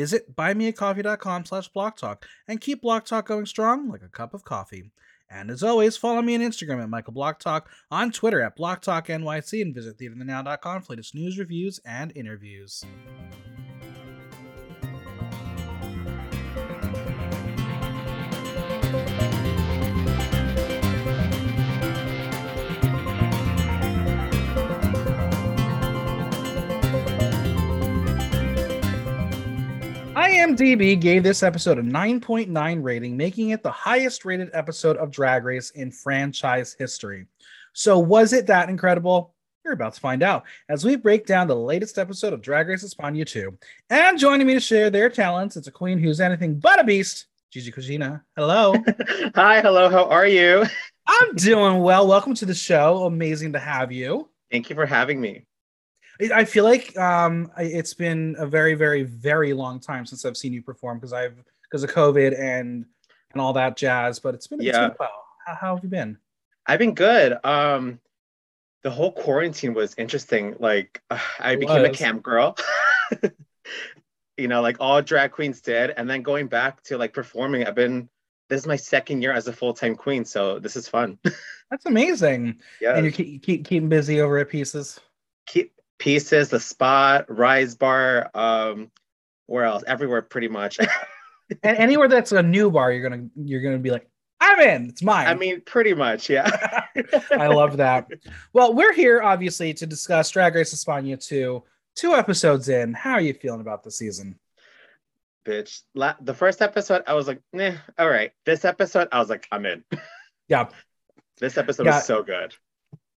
Visit buymeacoffee.com slash blocktalk and keep Block Talk going strong like a cup of coffee. And as always, follow me on Instagram at Michael Block Talk, on Twitter at Block Talk NYC, and visit theaterthenow.com for latest news, reviews, and interviews. IMDb gave this episode a 9.9 rating, making it the highest rated episode of Drag Race in franchise history. So, was it that incredible? You're about to find out as we break down the latest episode of Drag Race España 2. And joining me to share their talents, it's a queen who's anything but a beast, Gigi Cucina. Hello. Hi, hello, how are you? I'm doing well. Welcome to the show. Amazing to have you. Thank you for having me. I feel like um, it's been a very, very, very long time since I've seen you perform because I've because of COVID and and all that jazz. But it's been, yeah. been a while. How, how, have you been? I've been good. Um, the whole quarantine was interesting. Like uh, I it became was. a camp girl. you know, like all drag queens did, and then going back to like performing. I've been this is my second year as a full time queen, so this is fun. That's amazing. Yeah, and you keep, keep keeping busy over at pieces. Keep pieces, the spot, Rise Bar, um, where else? Everywhere, pretty much. and anywhere that's a new bar, you're gonna you're gonna be like, I'm in. It's mine. I mean, pretty much, yeah. I love that. Well, we're here obviously to discuss Drag Race España 2. Two episodes in. How are you feeling about the season? Bitch. La- the first episode, I was like, nah, all right. This episode, I was like, I'm in. Yeah. this episode yeah. was so good.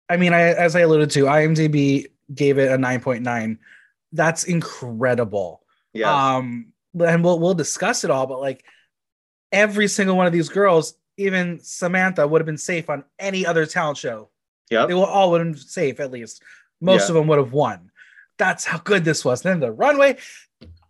I mean, I, as I alluded to, IMDb gave it a 9.9. That's incredible. Yeah. Um, and we'll we'll discuss it all, but like every single one of these girls, even Samantha would have been safe on any other talent show. Yeah. They will all would have been safe at least. Most of them would have won. That's how good this was. then the runway.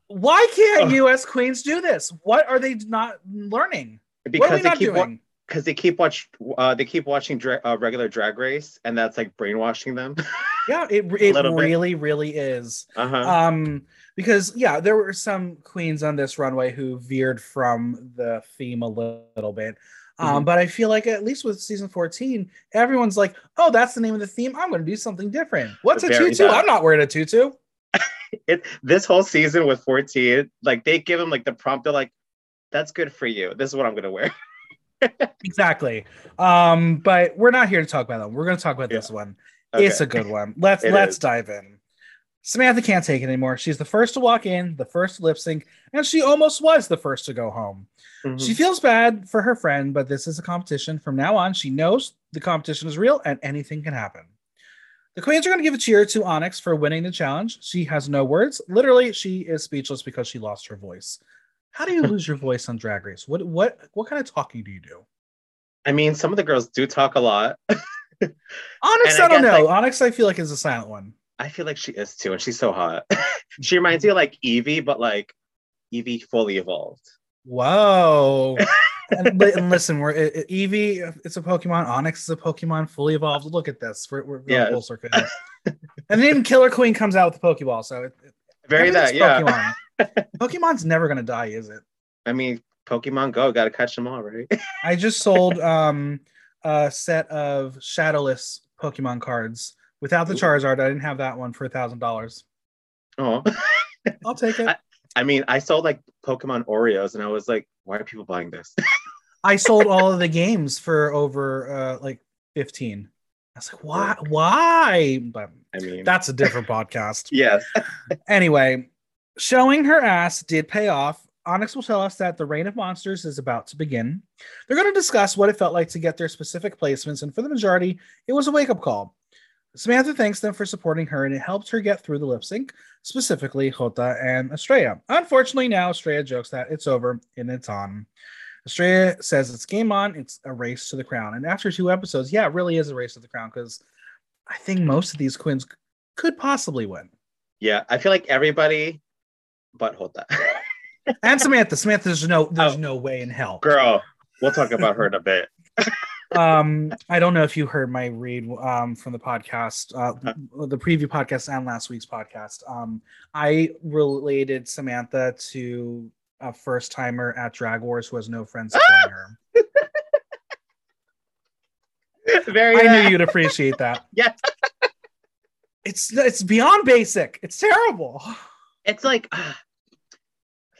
Why can't US queens do this? What are they not learning? Because they keep doing? Because they keep watch uh, they keep watching dra- uh, regular drag race and that's like brainwashing them yeah it, it really bit. really is uh-huh. um because yeah there were some queens on this runway who veered from the theme a little, little bit um, mm-hmm. but I feel like at least with season 14, everyone's like, oh, that's the name of the theme. I'm going to do something different. What's a tutu? I'm not wearing a tutu. it this whole season with 14, like they give them like the prompt, they're like, that's good for you. This is what I'm going to wear. exactly. Um, but we're not here to talk about them. We're going to talk about yeah. this one. Okay. It's a good one. Let's let's is. dive in. Samantha can't take it anymore. She's the first to walk in, the first to lip sync, and she almost was the first to go home. Mm-hmm. She feels bad for her friend, but this is a competition. From now on, she knows the competition is real and anything can happen. The queens are going to give a cheer to Onyx for winning the challenge. She has no words. Literally, she is speechless because she lost her voice. How do you lose your voice on Drag Race? What what what kind of talking do you do? I mean, some of the girls do talk a lot. Onyx, I, I, don't know. Like, Onyx, I feel like is a silent one. I feel like she is too, and she's so hot. she reminds me mm-hmm. of like Yvie, but like Yvie fully evolved. Whoa. and, and, listen, we're it, Yvie. It's a Pokemon. Onyx is a Pokemon fully evolved. Look at this. We're, we're yeah. full circle. and then Killer Queen comes out with the Pokeball. So it, it, very that, yeah. Pokemon. Pokemon's never gonna die, is it? I mean, Pokemon Go, gotta catch them all, right? I just sold um a set of shadowless Pokemon cards without the Charizard. I didn't have that one for a thousand dollars. Oh, I'll take it. I, I, mean, I sold like Pokemon Oreos, and I was like, why are people buying this? I sold all of the games for over uh like fifteen. I was like, why? Why? But I mean, that's a different podcast. Yes. anyway, Showing her ass did pay off. Onyx will tell us that the reign of monsters is about to begin. They're going to discuss what it felt like to get their specific placements, and for the majority, it was a wake up call. Samantha thanks them for supporting her and it helped her get through the lip sync, specifically Jota and Estrella. Unfortunately, now Estrella jokes that it's over and it's on. Estrella says it's game on, it's a race to the crown. And after two episodes, yeah, it really is a race to the crown because I think most of these queens could possibly win. Yeah, I feel like everybody but Jota. and Samantha. Samantha, there's no there's oh, no way in hell. Girl, we'll talk about her in a bit. um, I don't know if you heard my read um, from the podcast, uh, uh-huh. the preview podcast and last week's podcast. Um, I related Samantha to a first timer at Drag Wars who has no friends her. Very. I knew you'd appreciate that. Yeah. it's it's beyond basic. It's terrible. It's like. Uh,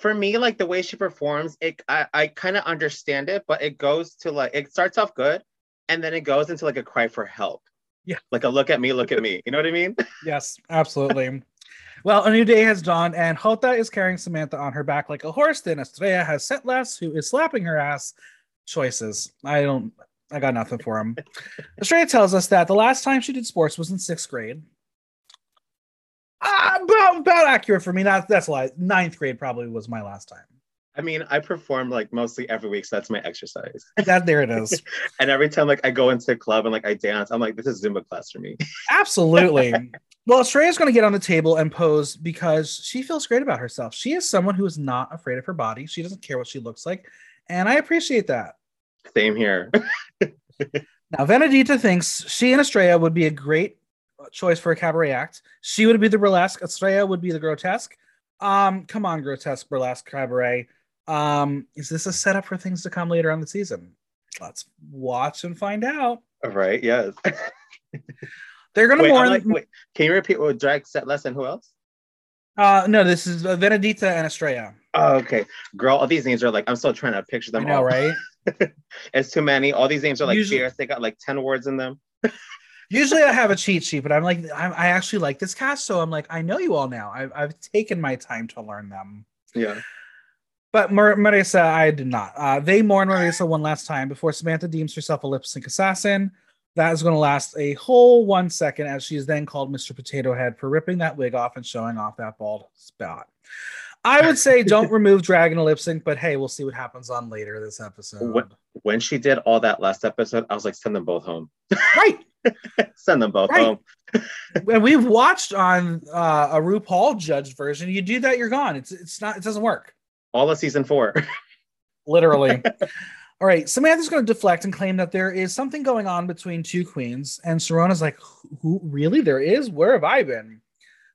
for me, like the way she performs, it I, I kind of understand it, but it goes to like it starts off good and then it goes into like a cry for help. Yeah. Like a look at me, look at me. You know what I mean? Yes, absolutely. well, a new day has dawned, and Jota is carrying Samantha on her back like a horse. Then Estrella has Sethlas, who is slapping her ass. Choices. I don't I got nothing for him. Estrella tells us that the last time she did sports was in sixth grade. Uh, about, about accurate for me. Not that's a lie. Ninth grade probably was my last time. I mean, I perform like mostly every week, so that's my exercise. That there it is. and every time like I go into a club and like I dance, I'm like, this is Zumba class for me. Absolutely. well, Estrella's going to get on the table and pose because she feels great about herself. She is someone who is not afraid of her body. She doesn't care what she looks like, and I appreciate that. Same here. now, Venedita thinks she and Estrella would be a great choice for a cabaret act. She would be the burlesque. Estrella would be the grotesque. Um, come on, grotesque burlesque cabaret. Um, is this a setup for things to come later on the season? Let's watch and find out. All right. Yes. They're gonna wait, Like, wait, can you repeat what drag Sethlas and who else? Uh, no, this is uh, Venedita and Estrella. Oh, okay. Girl, all these names are like I'm still trying to picture them. I know, all. right? it's too many. All these names are like Usually, fierce. They got like ten words in them. Usually I have a cheat sheet, but I'm like, I'm, i actually like this cast, so I'm like, I know you all now. I've, I've taken my time to learn them. Yeah. But Mar- Marisa, I did not. Uh, they mourn Marisa one last time before Samantha deems herself a lip sync assassin. That is going to last a whole one second as she is then called Mr. Potato Head for ripping that wig off and showing off that bald spot. I would say don't remove Dragon lip sync, but hey, we'll see what happens on later this episode. When, when she did all that last episode, I was like, send them both home. Right. Send them both right. home. and we've watched on uh, a RuPaul judged version. You do that, you're gone. It's it's not. It doesn't work. All of season four. Literally. All right, Samantha's going to deflect and claim that there is something going on between two queens, and Sharonne's like, "Who really? There is? Where have I been?"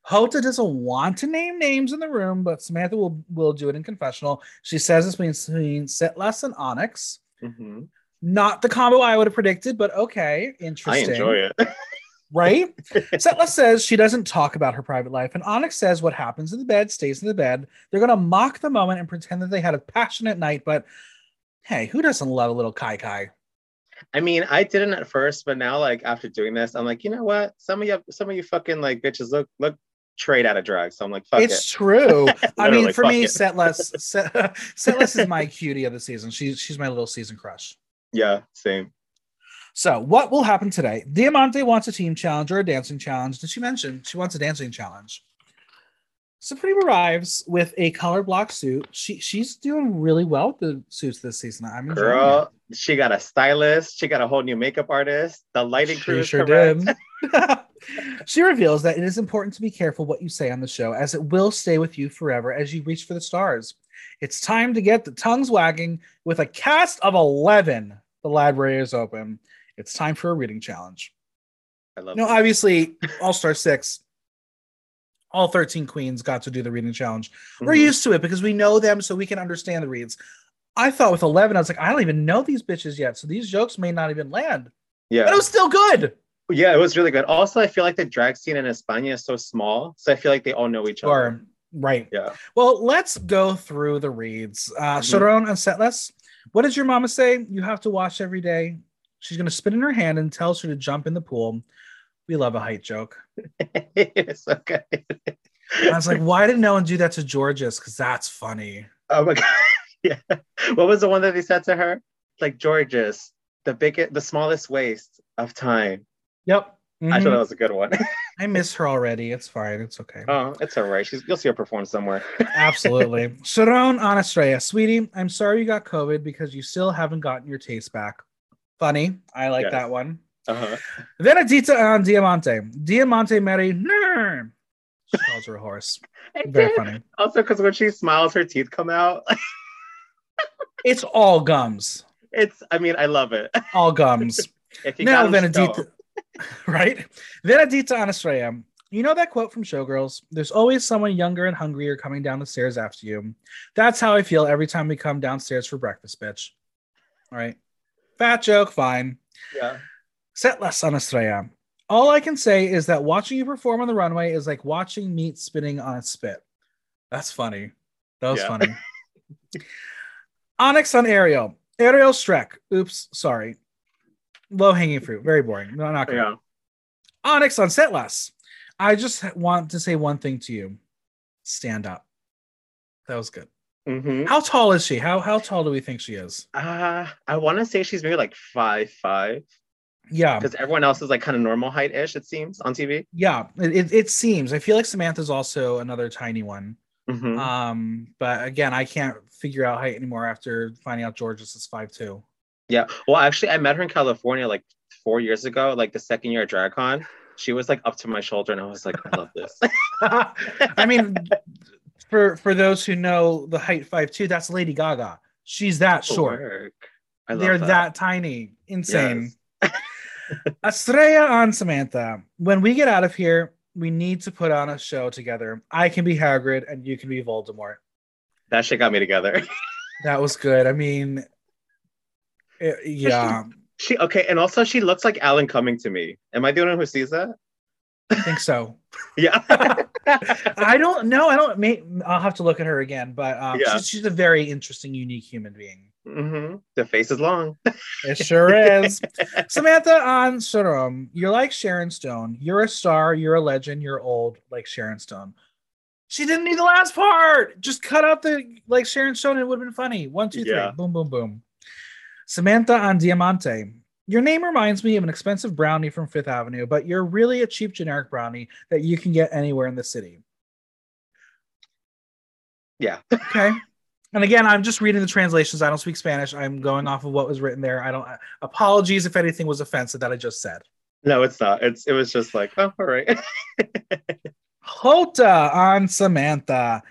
Jota doesn't want to name names in the room, but Samantha will will do it in confessional. She says it's between Sethlas and Onyx. Mm-hmm. Not the combo I would have predicted, but okay, interesting. I enjoy it. right? Setla says she doesn't talk about her private life, and Onyx says what happens in the bed stays in the bed. They're going to mock the moment and pretend that they had a passionate night, but hey, who doesn't love a little Kai Kai? I mean, I didn't at first, but now, like after doing this, I'm like, you know what? Some of you, some of you fucking like bitches look look trade out of drugs. So I'm like, fuck it's it. true. I mean, for me, Sethlas, Set, Sethlas is my cutie of the season. She's she's my little season crush. Yeah, same. So, what will happen today? Diamante wants a team challenge or a dancing challenge. Did she mention she wants a dancing challenge? Supremme arrives with a color block suit. She she's doing really well with the suits this season. I'm girl. It. She got a stylist. She got a whole new makeup artist. The lighting crew sure did. she reveals that it is important to be careful what you say on the show, as it will stay with you forever as you reach for the stars. It's time to get the tongues wagging with a cast of 11. The library is open. It's time for a reading challenge. I love. No, obviously, All Star Six. All 13 queens got to do the reading challenge. Mm-hmm. We're used to it because we know them, so we can understand the reads. I thought with 11, I was like, I don't even know these bitches yet, so these jokes may not even land. Yeah, but it was still good. Yeah, it was really good. Also, I feel like the drag scene in España is so small, so I feel like they all know each sure. other. Right. Yeah. Well, let's go through the reads. Uh, mm-hmm. Sharonne and Sethlas. What does your mama say? You have to wash every day. She's going to spit in her hand and tells her to jump in the pool. We love a height joke. it's okay. I was like, why did no one do that to Jorgeous? Because that's funny. Oh my god. yeah. What was the one that they said to her? Like Jorgeous, the biggest, the smallest waste of time. Yep. Mm-hmm. I thought that was a good one. I miss her already. It's fine. It's okay. Oh, it's all right. She's you'll see her perform somewhere. Absolutely. Sharonne on Estrella. Sweetie, I'm sorry you got COVID because you still haven't gotten your taste back. Funny. I like yes. that one. Uh-huh. Venedita on Diamante. Diamante Mary. She calls her a horse. Very funny. Also, because when she smiles, her teeth come out. it's all gums. It's, I mean, I love it. All gums. if you now, Venedita, right? Venedita on Estrella. You know that quote from Showgirls? There's always someone younger and hungrier coming down the stairs after you. That's how I feel every time we come downstairs for breakfast, bitch. All right. Fat joke, fine. Yeah. Sethlas on All I can say is that watching you perform on the runway is like watching meat spinning on a spit. That's funny. That was yeah. funny. Onyx on Ariel. Ariel Streck. Oops, sorry. Low hanging fruit. Very boring. No, not good. Yeah. Onyx on Sethlas. I just want to say one thing to you. Stand up. That was good. Mm-hmm. How tall is she? How how tall do we think she is? Uh, I want to say she's maybe like five five. Yeah, because everyone else is like kind of normal height ish. It seems on TV. Yeah, it, it, it seems. I feel like Samantha's also another tiny one. Mm-hmm. Um, but again, I can't figure out height anymore after finding out Jorgeous is five two. Yeah, well, actually, I met her in California like four years ago, like the second year at DragCon. She was like up to my shoulder, and I was like, I love this. I mean, for for those who know the height five two, that's Lady Gaga. She's that oh, short. They're that. that. tiny. Insane. Yes. Estrella on Samantha. When we get out of here, we need to put on a show together. I can be Hagrid and you can be Voldemort. That shit got me together. that was good. I mean, yeah. She, she, okay, and also she looks like Alan Cumming to me. Am I the only one who sees that? I think so. yeah. I don't know. I don't. May, I'll have to look at her again, but um, yeah. she's, she's a very interesting, unique human being. Mm-hmm. The face is long. it sure is. Samantha on Sharonne, you're like Sharon Stone. You're a star. You're a legend. You're old, like Sharon Stone. She didn't need the last part. Just cut out the like Sharon Stone. It would have been funny. One, two, three. Yeah. Boom, boom, boom. Samantha on Diamante. Your name reminds me of an expensive brownie from Fifth Avenue, but you're really a cheap generic brownie that you can get anywhere in the city. Yeah. okay. And again, I'm just reading the translations. I don't speak Spanish. I'm going off of what was written there. I don't. Apologies if anything was offensive that I just said. No, it's not. It's it was just like, oh, all right. Jota on Samantha.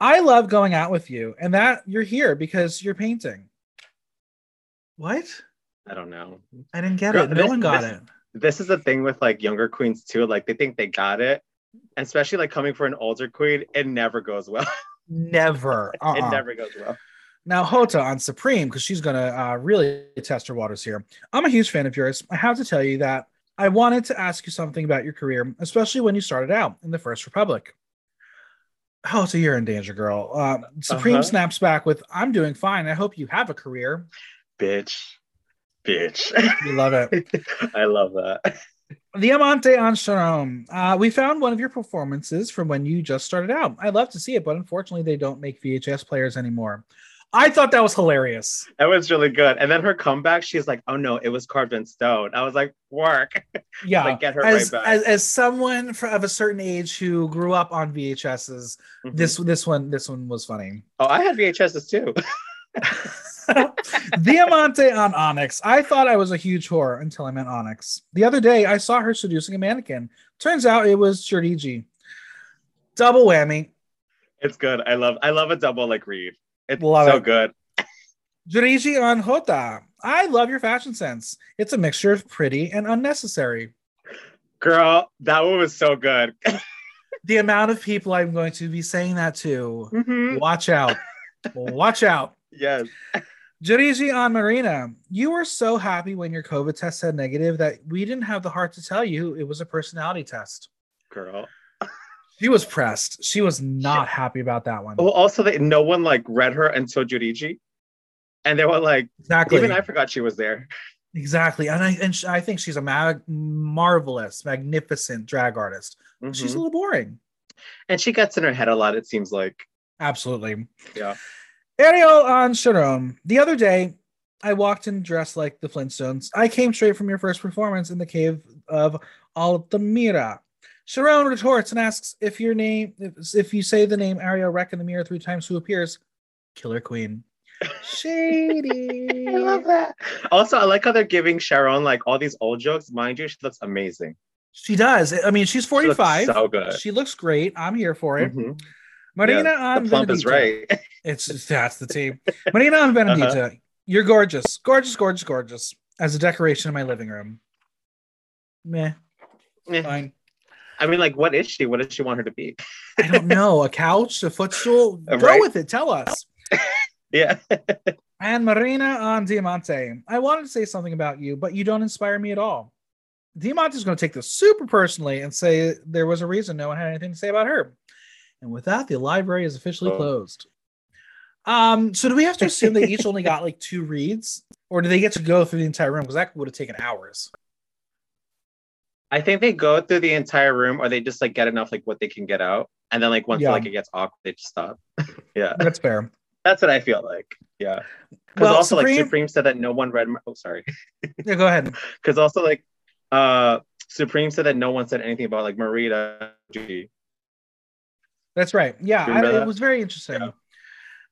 I love going out with you, and that you're here because you're painting. What? I don't know. I didn't get Girl, it. No this, one got this, it. This is the thing with like younger queens too. Like they think they got it, and especially like coming for an older queen, it never goes well. Never. Uh-uh. it never goes well. Now Jota on Supremme because she's gonna uh, really test her waters here. I'm a huge fan of yours. I have to tell you that I wanted to ask you something about your career, especially when you started out in the First Republic. Oh, Jota, you're in danger, girl. Uh, Supremme uh-huh. snaps back with, "I'm doing fine. I hope you have a career." Bitch, bitch. You love it. I love that. Diamante on Sharonne. Uh, we found one of your performances from when you just started out. I'd love to see it, but unfortunately, they don't make VHS players anymore. I thought that was hilarious. That was really good. And then her comeback, she's like, "Oh no, it was carved in stone." I was like, "Work." Yeah, like, get her as, right back. As, as someone for, of a certain age who grew up on VHSs, mm-hmm. this this one this one was funny. Oh, I had VHSs too. Diamante on Onyx. I thought I was a huge whore until I met Onyx. The other day, I saw her seducing a mannequin. Turns out it was Juriji. Double whammy. It's good. I love. I love a double like read. It's love so it. good. Juriji on Jota. I love your fashion sense. It's a mixture of pretty and unnecessary. Girl, that one was so good. the amount of people I'm going to be saying that to. Mm-hmm. Watch out. Watch out. Yes. Juriji on Marina, you were so happy when your COVID test said negative that we didn't have the heart to tell you it was a personality test. Girl. She was pressed. She was not happy about that one. Well, also that no one like read her until Juriji, and they were like, exactly. Even I forgot she was there. Exactly, and I and I think she's a mag- marvelous, magnificent drag artist. Mm-hmm. She's a little boring, and she gets in her head a lot. It seems like absolutely. Yeah. Ariel on Sharonne. The other day, I walked in dressed like the Flintstones. I came straight from your first performance in the cave of Altamira. Sharonne retorts and asks if your name, if, if you say the name Ariel Rec in the mirror three times, who appears? Killer Queen. Shady. I love that. Also, I like how they're giving Sharonne like all these old jokes. Mind you, she looks amazing. She does. I mean, she's 45. She so good. She looks great. I'm here for it. Mm-hmm. Marina Yeah, on the plump Venedita. is right. It's that's the team. Marina on Venedita. Uh-huh. You're gorgeous. Gorgeous, gorgeous, gorgeous. As a decoration in my living room. Meh. Eh. Fine. I mean, like, what is she? What does she want her to be? I don't know. A couch, a footstool. Go Right. with it. Tell us. Yeah. And Marina on Diamante. I wanted to say something about you, but you don't inspire me at all. Diamante is going to take this super personally and say there was a reason no one had anything to say about her. And with that, the library is officially Oh. closed. Um, so do we have to assume they each only got like two reads, or do they get to go through the entire room? Because that would have taken hours. I think they go through the entire room, or they just like get enough like what they can get out, and then like once Yeah. like it gets awkward, they just stop. yeah, That's fair. that's what I feel like. Yeah, because Well, also Supremme- like Supremme said that no one read. My- oh, sorry. Yeah, go ahead. Because also like uh Supremme said that no one said anything about like Marita. That's right. Yeah, I, it was very interesting. Yeah.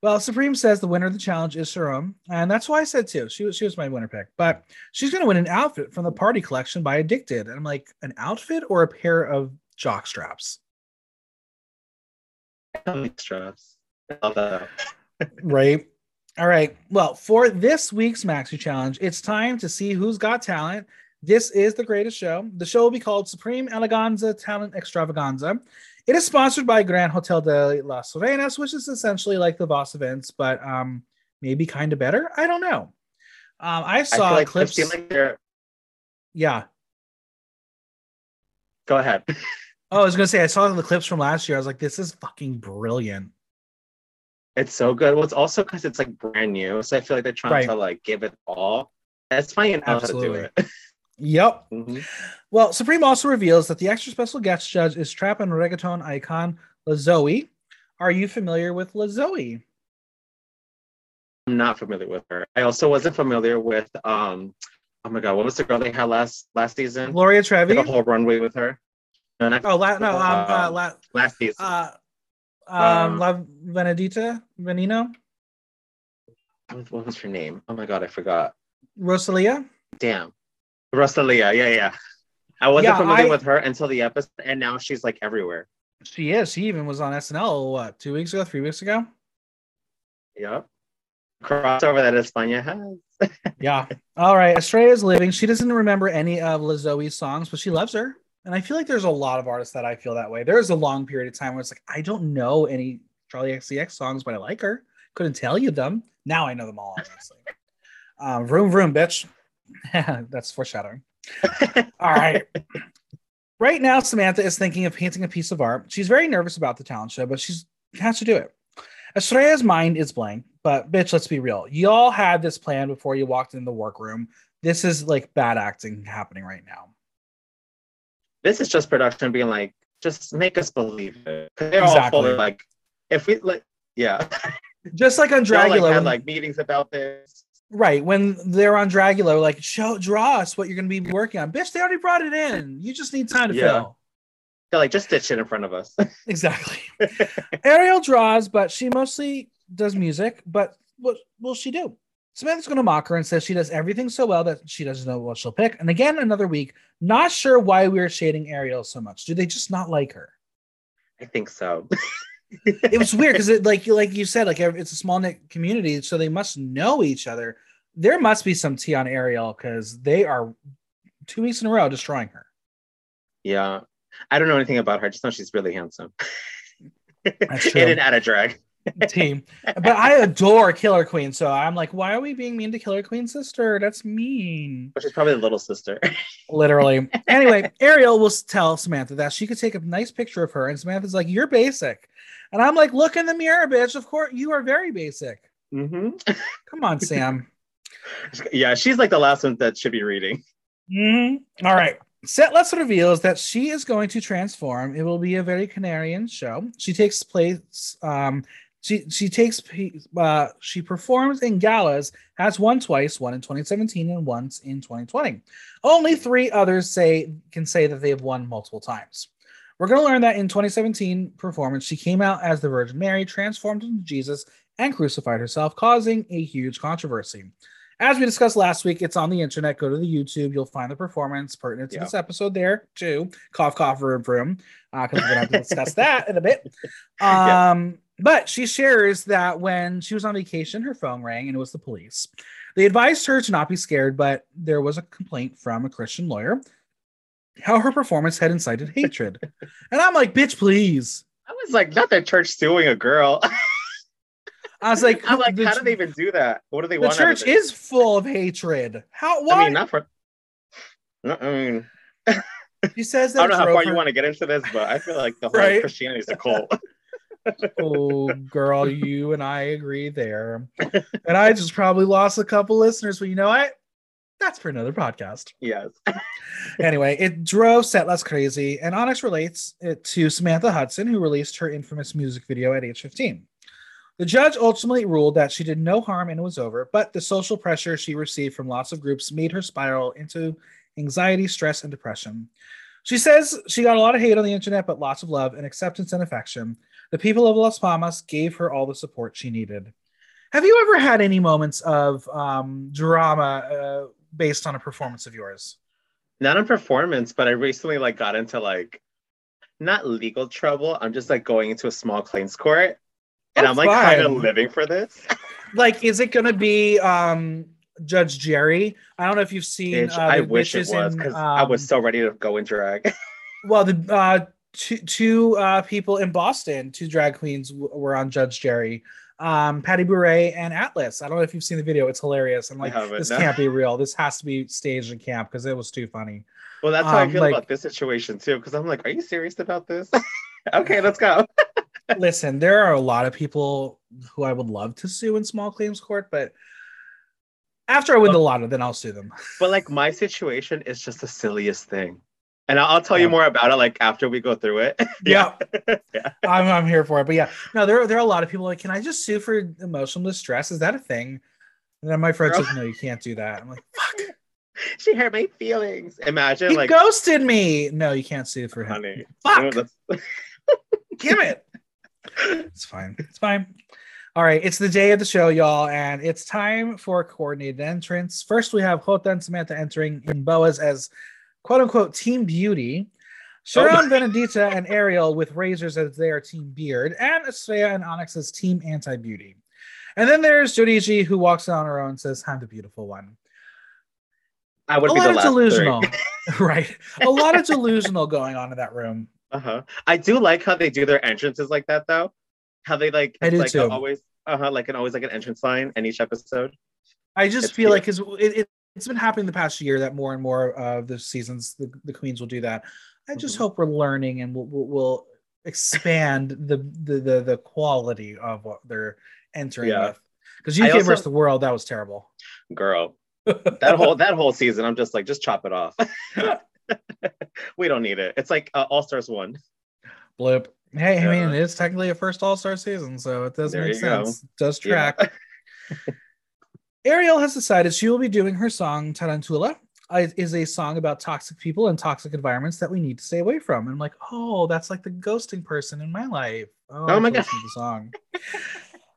Well, Supremme says the winner of the challenge is Sharonne, and that's why I said too. She was she was my winner pick, but she's going to win an outfit from the party collection by Addicted, and I'm like, an outfit or a pair of jock straps, Straps. Love that. right? All right. Well, for this week's Maxi Challenge, it's time to see who's got talent. This is the greatest show. The show will be called Supreme Eleganza Talent Extravaganza. It is sponsored by Grand Hotel de las Serenas, which is essentially like the Voss events, but um, maybe kind of better. I don't know. Um, I I saw feel like clips. I like yeah. Go ahead. Oh, I was gonna say I saw the clips from last year. I was like, this is fucking brilliant. It's so good. Well, it's also because it's like brand new, so I feel like they're trying Right. to like give it all. That's fine. You know how to do Absolutely. it. Yep. Mhm. Well, Supremme also reveals that the extra special guest judge is trap and reggaeton icon La Zowi. Are you familiar with La Zowi? I'm not familiar with her. I also wasn't familiar with um. Oh my god, what was the girl they had last last season? Gloria Trevi? The whole runway with her. Oh, la- no, um, uh, Um, la- last season. uh, um, Um, La Venedita, Venino, what was her name? Oh my god, I forgot. Rosalia. Damn, Rosalia. Yeah, yeah. I wasn't Yeah, familiar I- with her until the episode, and now she's like everywhere. She is. She even was on SNL. What two weeks ago? Three weeks ago? Yep. Crossover that España has. Yeah. All right. Estrella is living. She doesn't remember any of La Zowi's songs, but she loves her. And I feel like there's a lot of artists that I feel that way. There's a long period of time where it's like I don't know any Charli XCX songs, but I like her. Couldn't tell you them. Now I know them all, obviously. um, vroom vroom, bitch. That's foreshadowing. All right. Right now, Samantha is thinking of painting a piece of art. She's very nervous about the talent show, but she's has to do it. Estrella's mind is blank, but bitch, let's be real. Y'all had this plan before you walked in the workroom. This is like bad acting happening right now. this is just production being like, just make us believe it. They're all Exactly. full of like, if we like, yeah, Just like on Dragula, like, had like meetings about this. Right? When they're on Dragula, like show draw us what you're going to be working on. Bitch, they already brought it in. You just need time to Yeah. fill. They're like, just stitch it in front of us. Exactly. Ariel draws, but she mostly does music. But what will she do? Samantha's going to mock her and says she does everything so well that she doesn't know what she'll pick. And again, another week, not sure why we're shading Ariel so much. Do they just not like her? I think so. It was weird because it like like you said, like it's a small knit community, so they must know each other. There must be some tea on Ariel because they are two weeks in a row destroying her. Yeah. I don't know anything about her. I just know she's really handsome. That's In and out of drag. team. But I adore Killer Queen, so I'm like, why are we being mean to Killer Queen's sister? That's mean. Which is probably the little sister. Literally. Anyway, Ariel will tell Samantha that she could take a nice picture of her, and Samantha's like, "You're basic," and I'm like, "Look in the mirror, bitch. Of course, you are very basic. hmm Come on, Sam." Yeah, she's like the last one that should be reading. Mhm. All right. Sethlas reveals that she is going to transform. It will be a very Canarian show. She takes place um, She she takes uh, she performs in galas, has won twice, one in 2017 and once in 2020. Only three others say can say that they have won multiple times. We're going to learn that in 2017 performance, she came out as the Virgin Mary, transformed into Jesus, and crucified herself, causing a huge controversy. As we discussed last week, it's on the internet. Go to the YouTube. You'll find the performance pertinent to yeah. this episode there too. Cough, cough, room, room. Because uh, we're gonna have to discuss that in a bit. Um, yeah. But she shares that when she was on vacation, her phone rang and it was the police. They advised her to not be scared, but there was a complaint from a Christian lawyer how her performance had incited hatred. and I'm like, bitch, please. I was like, not that church suing a girl. I was like, I'm like, the, how do they even do that? What do they the want? The church is full of hatred. How? Why? I mean, not for. I mean, he says that. I don't know how far her... you want to get into this, but I feel like the whole right? Christianity is a cult. oh, girl, you and I agree there. And I just probably lost a couple listeners, but you know what? That's for another podcast. Yes. anyway, it drove Sethlas crazy, and Onyx relates it to Samantha Hudson, who released her infamous music video at age 15. The judge ultimately ruled that she did no harm and it was over, but the social pressure she received from lots of groups made her spiral into anxiety, stress, and depression. She says she got a lot of hate on the internet, but lots of love and acceptance and affection. The people of Las Palmas gave her all the support she needed. Have you ever had any moments of um, drama uh, based on a performance of yours? Not on performance, but I recently like got into like not legal trouble. I'm just like going into a small claims court and I'm like kind of living for this. like, is it gonna be um Judge Jerry? I don't know if you've seen. Bitch, uh, I wish it was because um, I was um, so ready to go in drag. well, the uh, two two uh, people in Boston, two drag queens, were on Judge Jerry. Um, Patty Bure and Atlas. I don't know if you've seen the video. It's hilarious. I'm like, this no. can't be real. This has to be staged in camp because it was too funny. Well, that's how um, I feel like, about this situation too. Because I'm like, are you serious about this? okay, let's go. listen, there are a lot of people who I would love to sue in small claims court, but after I win the lotto, then I'll sue them. But like my situation is just the silliest thing. And I'll, tell you more about it like after we go through it. yeah. yeah. I'm, I'm here for it. But yeah, no, there, there are a lot of people like, can I just sue for emotional distress? Is that a thing? And then my friend says, no, you can't do that. I'm like, fuck. She hurt my feelings. Imagine he like ghosted me. No, you can't sue for him. Honey. Fuck. Damn it it's fine. It's fine. All right, it's the day of the show, y'all, and it's time for coordinated entrance. First, we have Jota and Samantha entering in boas as quote unquote Team Beauty. Sharonne, oh. Venedita, and Ariel with razors as their Team Beard, and Asfea and Onyx as Team Anti Beauty. And then there's Juriji who walks on her own and says, I'm the beautiful one. I would a be lot of delusional, right? A lot of delusional going on in that room. Uh-huh. I do like how they do their entrances like that though. How they like I do like too. always uh-huh like an always like an entrance line in each episode. I just it's feel cute. like cuz it, it, has been happening the past year that more and more of the seasons the, the queens will do that. I just mm-hmm. hope we're learning and we'll, we'll, we'll expand the, the the the quality of what they're entering yeah. with. Because UK also, versus the world, that was terrible. Girl, that whole that whole season, I'm just like, just chop it off. we don't need it. It's like uh, All Stars one. Blip. Hey, I mean, it is technically a first All Star season, so it does there make sense. Go. does track. Yeah. Ariel has decided she will be doing her song Tarantula. It is a song about toxic people and toxic environments that we need to stay away from. And I'm like, oh, that's like the ghosting person in my life. Oh, oh my god, the song.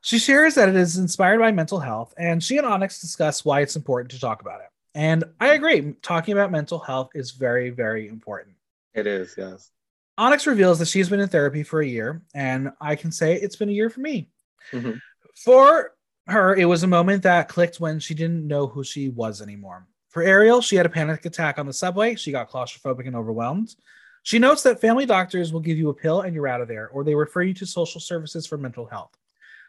she shares that it is inspired by mental health, and she and Onyx discuss why it's important to talk about it. And I agree, talking about mental health is very, very important. It is, yes. Onyx reveals that she's been in therapy for a year, and I can say it's been a year for me. Mm-hmm. For her, it was a moment that clicked when she didn't know who she was anymore. For Ariel, she had a panic attack on the subway. She got claustrophobic and overwhelmed. She notes that family doctors will give you a pill and you're out of there, or they refer you to social services for mental health.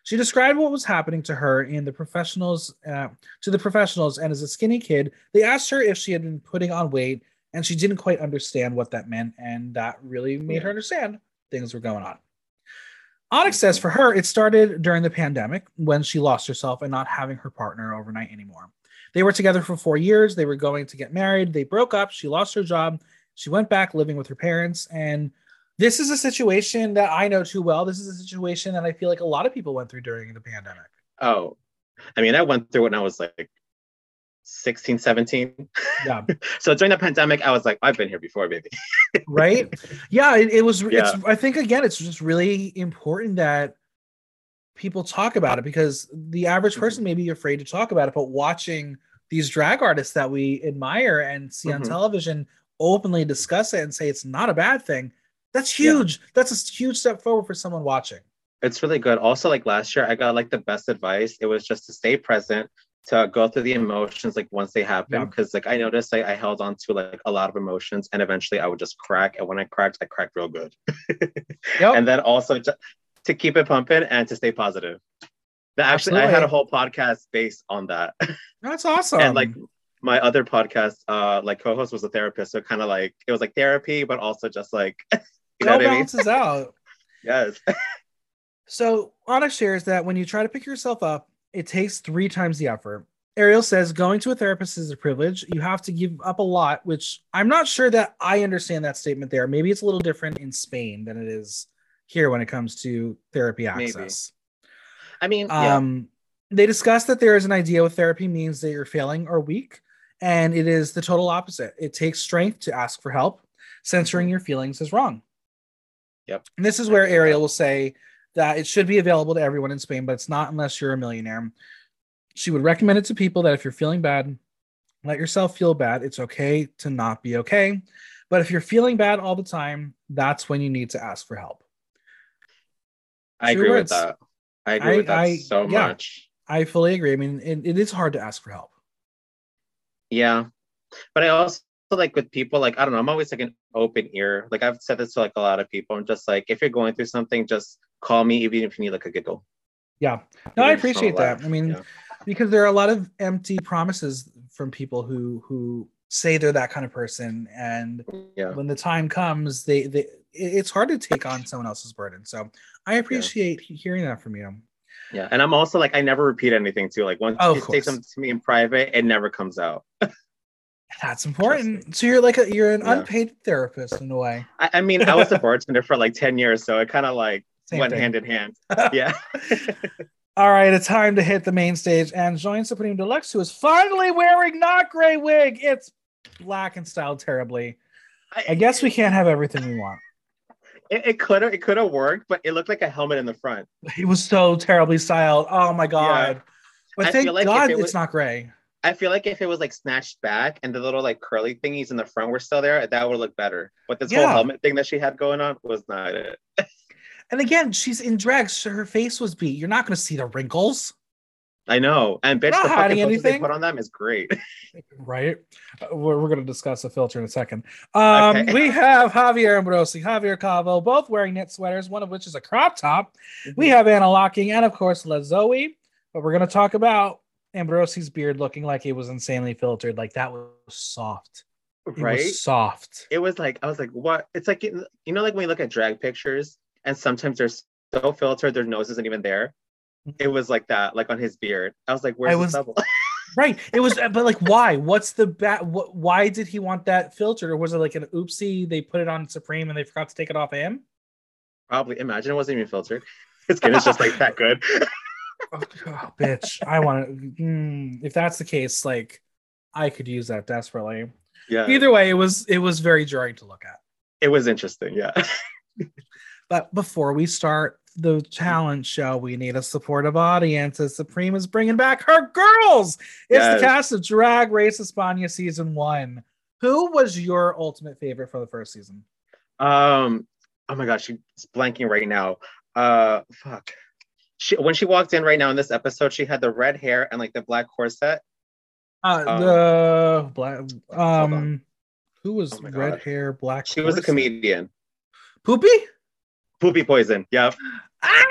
She described what was happening to her in the professionals uh, to the professionals, and as a skinny kid, they asked her if she had been putting on weight, and she didn't quite understand what that meant, and that really made her understand things were going on. Onyx says for her, it started during the pandemic when she lost herself and not having her partner overnight anymore. They were together for four years. They were going to get married. They broke up. She lost her job. She went back living with her parents, and this is a situation that I know too well. This is a situation that I feel like a lot of people went through during the pandemic. Oh, I mean, I went through it when I was like 16, 17. Yeah. so during the pandemic, I was like, I've been here before, baby. right? Yeah, it, it was. Yeah. It's. I think again, it's just really important that people talk about it because the average mm-hmm. person may be afraid to talk about it, but watching these drag artists that we admire and see mm-hmm. on television openly discuss it and say it's not a bad thing, that's huge. Yeah. That's a huge step forward for someone watching. It's really good. Also, like last year, I got like the best advice. It was just to stay present, to go through the emotions like once they happen. Because yeah. like I noticed like I held on to like a lot of emotions and eventually I would just crack. And when I cracked, I cracked real good. yep. And then also to, to keep it pumping and to stay positive. That actually Absolutely. I had a whole podcast based on that. That's awesome. and like my other podcast, uh, like co-host was a therapist, so kind of like it was like therapy, but also just like you know what balances I mean? out. yes. so Onyx shares that when you try to pick yourself up, it takes three times the effort. Ariel says going to a therapist is a privilege. You have to give up a lot, which I'm not sure that I understand that statement there. Maybe it's a little different in Spain than it is here when it comes to therapy access. Maybe. I mean, yeah. um, they discuss that there is an idea with therapy means that you're failing or weak, and it is the total opposite. It takes strength to ask for help. Censoring your feelings is wrong. Yep. And this is where Ariel will say that it should be available to everyone in Spain, but it's not unless you're a millionaire. She would recommend it to people that if you're feeling bad, let yourself feel bad. It's okay to not be okay. But if you're feeling bad all the time, that's when you need to ask for help. I agree words. with that. I agree I, with that I, so yeah, much. I fully agree. I mean, it, it is hard to ask for help. Yeah. But I also like with people, like, I don't know, I'm always like an open ear. Like, I've said this to like a lot of people. I'm just like, if you're going through something, just call me, even if you need like a giggle. Yeah. No, I appreciate that. I mean, yeah. because there are a lot of empty promises from people who, who, say they're that kind of person and yeah. when the time comes they they it's hard to take on someone else's burden so I appreciate yeah. hearing that from you. Yeah, and I'm also like I never repeat anything too. Like once oh, you say something to me in private, it never comes out. That's important. So you're like a you're an yeah. unpaid therapist in a way. I, I mean, I was a bartender for like ten years, so it kind of like Same went thing. hand in hand. Yeah. All right, it's time to hit the main stage and join Supremme de Luxe, who is finally wearing not gray wig. It's black and styled terribly. I, I guess we can't have everything we want. It could have it could have worked, but it looked like a helmet in the front. He was so terribly styled. Oh my god! Yeah. But I thank like God it was, it's not gray. I feel like if it was like snatched back and the little like curly thingies in the front were still there, that would look better. But this yeah. whole helmet thing that she had going on was not it. and again, she's in drag, so her face was beat. You're not going to see the wrinkles. I know. And bitch, the fucking anything. they put on them is great. right? Uh, we're, we're going to discuss the filter in a second. Um, okay. we have Javier Ambrossi, Javier Calvo, both wearing knit sweaters, one of which is a crop top. Mm-hmm. We have Ana Locking and, of course, La Zowi. But we're going to talk about Ambrossi's beard looking like it was insanely filtered. Like that was soft. It right? Was soft. It was like, I was like, what? It's like, you know, like when you look at drag pictures and sometimes they're so filtered, their nose isn't even there it was like that, like on his beard. I was like, "Where's I was, the stubble?" right. It was, but like, why? What's the bat? What? Why did he want that filtered, or was it like an oopsie? They put it on Supremme and they forgot to take it off of him. Probably. Imagine it wasn't even filtered. His skin is just like that good. oh, oh, bitch! I want to. Mm, if that's the case, like, I could use that desperately. Yeah. Either way, it was it was very jarring to look at. It was interesting. Yeah. But before we start the talent show. We need a supportive audience as Supremme is bringing back her girls. It's yes. the cast of Drag Race España season one. Who was your ultimate favorite for the first season? Um, oh my gosh, she's blanking right now. Uh, fuck. She when she walked in right now in this episode, she had the red hair and like the black corset. Uh, um, the black. Um, who was oh red hair, black? She corset? was a comedian. Pupi. Pupi Poisson. Yeah. Ah!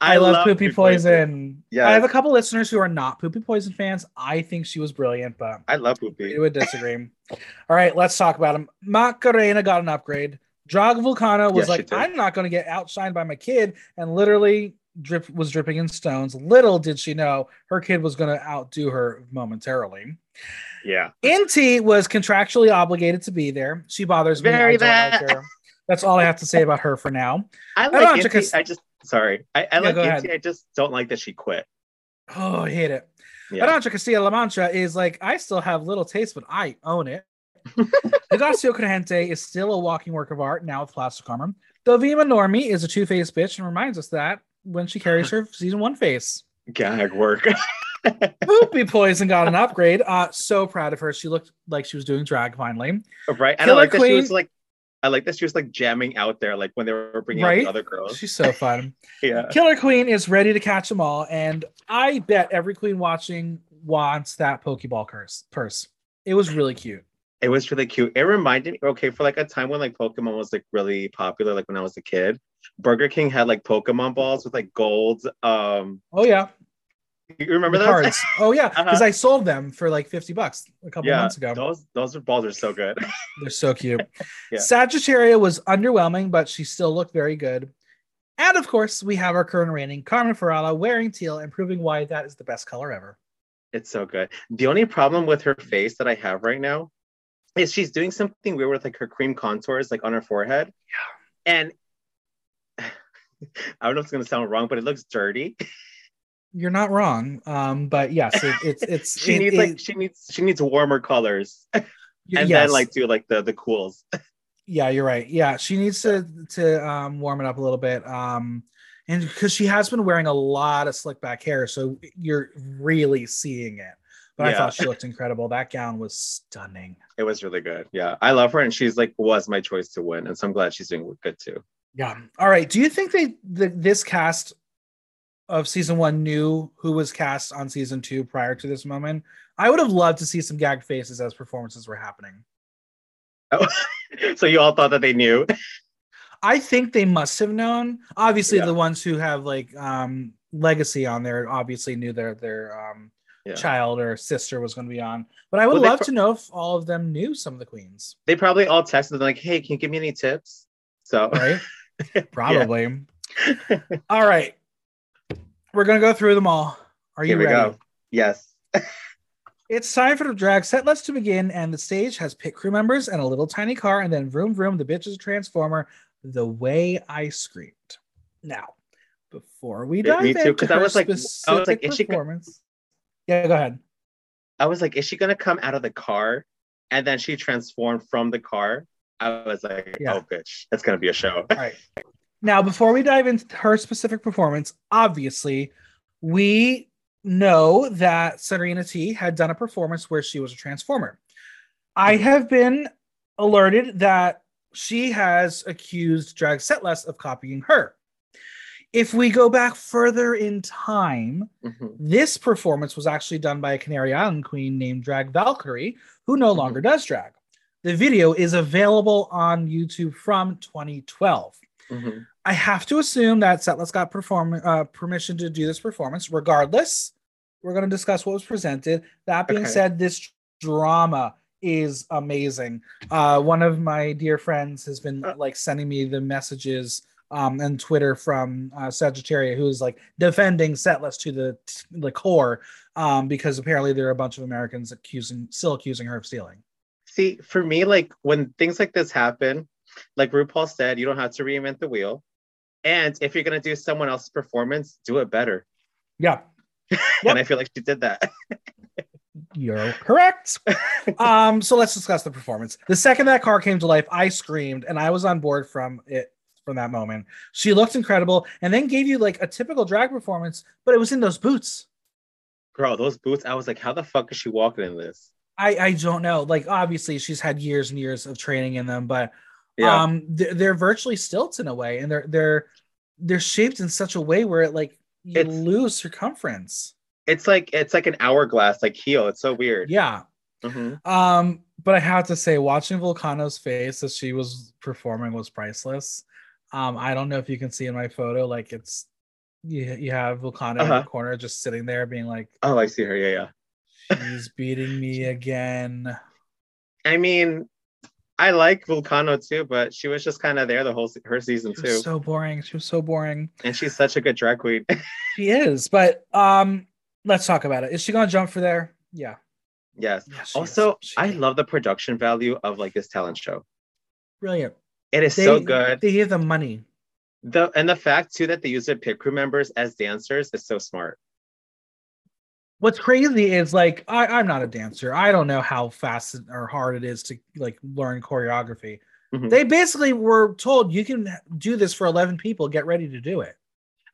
I, I love, love Pupi, Pupi Poisson. Yeah, I have a couple listeners who are not Pupi Poisson fans. I think she was brilliant, but I love Pupi. You would disagree. All right, let's talk about him. Macarena got an upgrade. Drag Vulcano was like, I'm not going to get outshined by my kid, and literally drip was dripping in stones. Little did she know her kid was going to outdo her momentarily. Yeah. Inti was contractually obligated to be there. She bothers me. Very bad. That's all I have to say about her for now. I like Inti, I just sorry. I, I yeah, like I just don't like that she quit. Oh, I hate it. Yeah. Arantxa Castilla-La Mancha is like, I still have little taste, but I own it. Hugáceo Crujiente is still a walking work of art now with plastic armor. Dovima Nurmi is a two-faced bitch and reminds us that when she carries her season one face. Gag work. Pupi Poisson got an upgrade. Uh, so proud of her. She looked like she was doing drag finally. Right. And Killer I like Queen, that she was like I like that she was like jamming out there, like when they were bringing right? out the other girls. She's so fun. yeah. Killer Queen is ready to catch them all, and I bet every queen watching wants that Pokeball curse purse. It was really cute. It was really cute. It reminded me, okay, for like a time when like Pokemon was like really popular, like when I was a kid, Burger King had like Pokemon balls with like gold. Um, oh yeah, you remember those? Cards. Oh yeah, because uh-huh. I sold them for like fifty bucks a couple yeah, months ago. Those those balls are so good. They're so cute. yeah. Sagittaria was underwhelming, but she still looked very good. And of course, we have our current reigning Carmen Farala wearing teal and proving why that is the best color ever. It's so good. The only problem with her face that I have right now is she's doing something weird with like her cream contours, like on her forehead. Yeah. And I don't know if it's gonna sound wrong, but it looks dirty. You're not wrong. Um, but yes, it, it's it's she it, needs it, like she needs she needs warmer colors. and yes. then like do like the the cools. yeah, you're right. Yeah, she needs to to um warm it up a little bit. Um and because she has been wearing a lot of slick back hair, so you're really seeing it. But yeah. I thought she looked incredible. That gown was stunning. It was really good. Yeah, I love her, and she's like was my choice to win, and so I'm glad she's doing good too. Yeah. All right. Do you think they the, this cast of season one knew who was cast on season two prior to this moment? I would have loved to see some gag faces as performances were happening. Oh, so you all thought that they knew? I think they must have known. Obviously, yeah. the ones who have like um legacy on there obviously knew their their um yeah. child or sister was going to be on. But I would well, love pro- to know if all of them knew some of the queens. They probably all texted them like, "Hey, can you give me any tips?" So right, probably. all right, we're gonna go through them all. Are you ready? Here we go. Yes. it's time for the drag set Let's to begin, and the stage has pit crew members and a little tiny car, and then vroom vroom, the bitch is a transformer. The way I screamed. Now, before we dive Me too, into her I was like, I was like, is she performance, yeah, go ahead. I was like, is she gonna come out of the car? And then she transformed from the car. I was like, yeah. oh bitch, that's gonna be a show. All right. Now, before we dive into her specific performance, obviously, we know that Serena T had done a performance where she was a transformer. I have been alerted that she has accused Drag Sethlas of copying her. If we go back further in time, mm-hmm. this performance was actually done by a Canary Island queen named Drag Valkyrie, who no mm-hmm. longer does drag. The video is available on YouTube from 2012. Mm-hmm. I have to assume that Sethlas got perform uh, permission to do this performance. Regardless, we're going to discuss what was presented. That being okay. said, this drama is amazing. Uh, one of my dear friends has been uh. like sending me the messages um, and Twitter from uh, Sagittaria, who's like defending Sethlas to the the core, um, because apparently there are a bunch of Americans accusing, still accusing her of stealing. See, for me, like when things like this happen, like RuPaul said, you don't have to reinvent the wheel, and if you're gonna do someone else's performance, do it better. Yeah, and yep. I feel like she did that. You're correct. um, so let's discuss the performance. The second that car came to life, I screamed, and I was on board from it from that moment. She looked incredible and then gave you like a typical drag performance, but it was in those boots. Girl, those boots, I was like, how the fuck is she walking in this? I, I don't know. Like, obviously, she's had years and years of training in them, but yeah. um, they're, they're virtually stilts in a way, and they're they're they're shaped in such a way where it like you it's, lose circumference. It's like it's like an hourglass, like heel. It's so weird. Yeah. Mm-hmm. Um, but I have to say, watching Vulcano's face as she was performing was priceless. Um, I don't know if you can see in my photo, like it's you, you have Vulcano uh-huh. in the uh-huh. corner just sitting there being like, Oh, I see her. Yeah, yeah. She's beating me again. I mean, I like Vulcano too, but she was just kind of there the whole her season too. So boring. She was so boring. And she's such a good drag queen. she is, but um, let's talk about it. Is she gonna jump for there? Yeah. Yes. also, I love the production value of like this talent show. Brilliant It is They, so good. They give them money. The and the fact too that they use their pit crew members as dancers is so smart. What's crazy is like I, I'm not a dancer. I don't know how fast or hard it is to like learn choreography. Mhm. They basically were told you can do this for 11 people. Get ready to do it.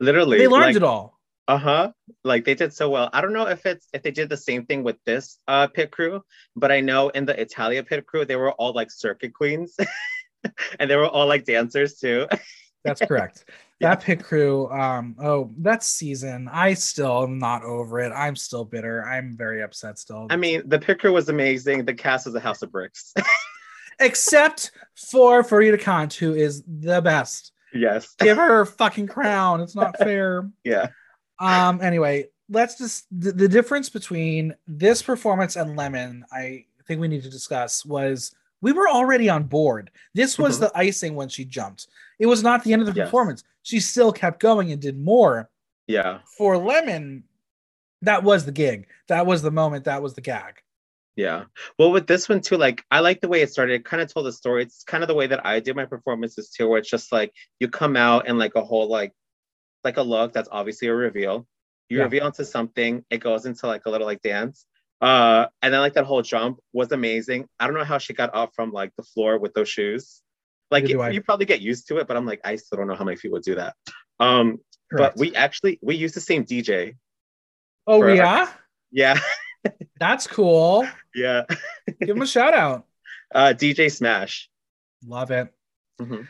Literally, They learned like, it all. Uh huh. Like they did so well. I don't know if it's if they did the same thing with this uh pit crew, but I know in the Italia pit crew they were all like circuit queens, and they were all like dancers too. That's correct. Yeah. That pit crew, um, oh, that season, I still am not over it. I'm still bitter. I'm very upset still. I mean, the pit crew was amazing. The cast was a house of bricks. except for Farida Kant, who is the best. yes. Give her her fucking crown. It's not fair. Yeah. Um, anyway, let's just the, the difference between this performance and Lemon, I think we need to discuss was we were already on board. This was Mhm. the icing when she jumped. It was not the end of the Yes. performance. She still kept going and did more. Yeah. For Lemon, that was the gig. That was the moment. That was the gag. Yeah. Well, with this one too, like I like the way it started. It kind of told the story. It's kind of the way that I do my performances too, where it's just like you come out and like a whole like like a look that's obviously a reveal. You Yeah. reveal into something, it goes into like a little like dance. Uh, and then like that whole jump was amazing. I don't know how she got up from like the floor with those shoes. Like do you, probably get used to it, but I'm like, I still don't know how many people would do that. Um, Correct. but we actually we use the same DJ. oh for yeah, Yeah, that's cool. yeah. Give him a shout out. Uh, DJ Smash. Love it. Mhm.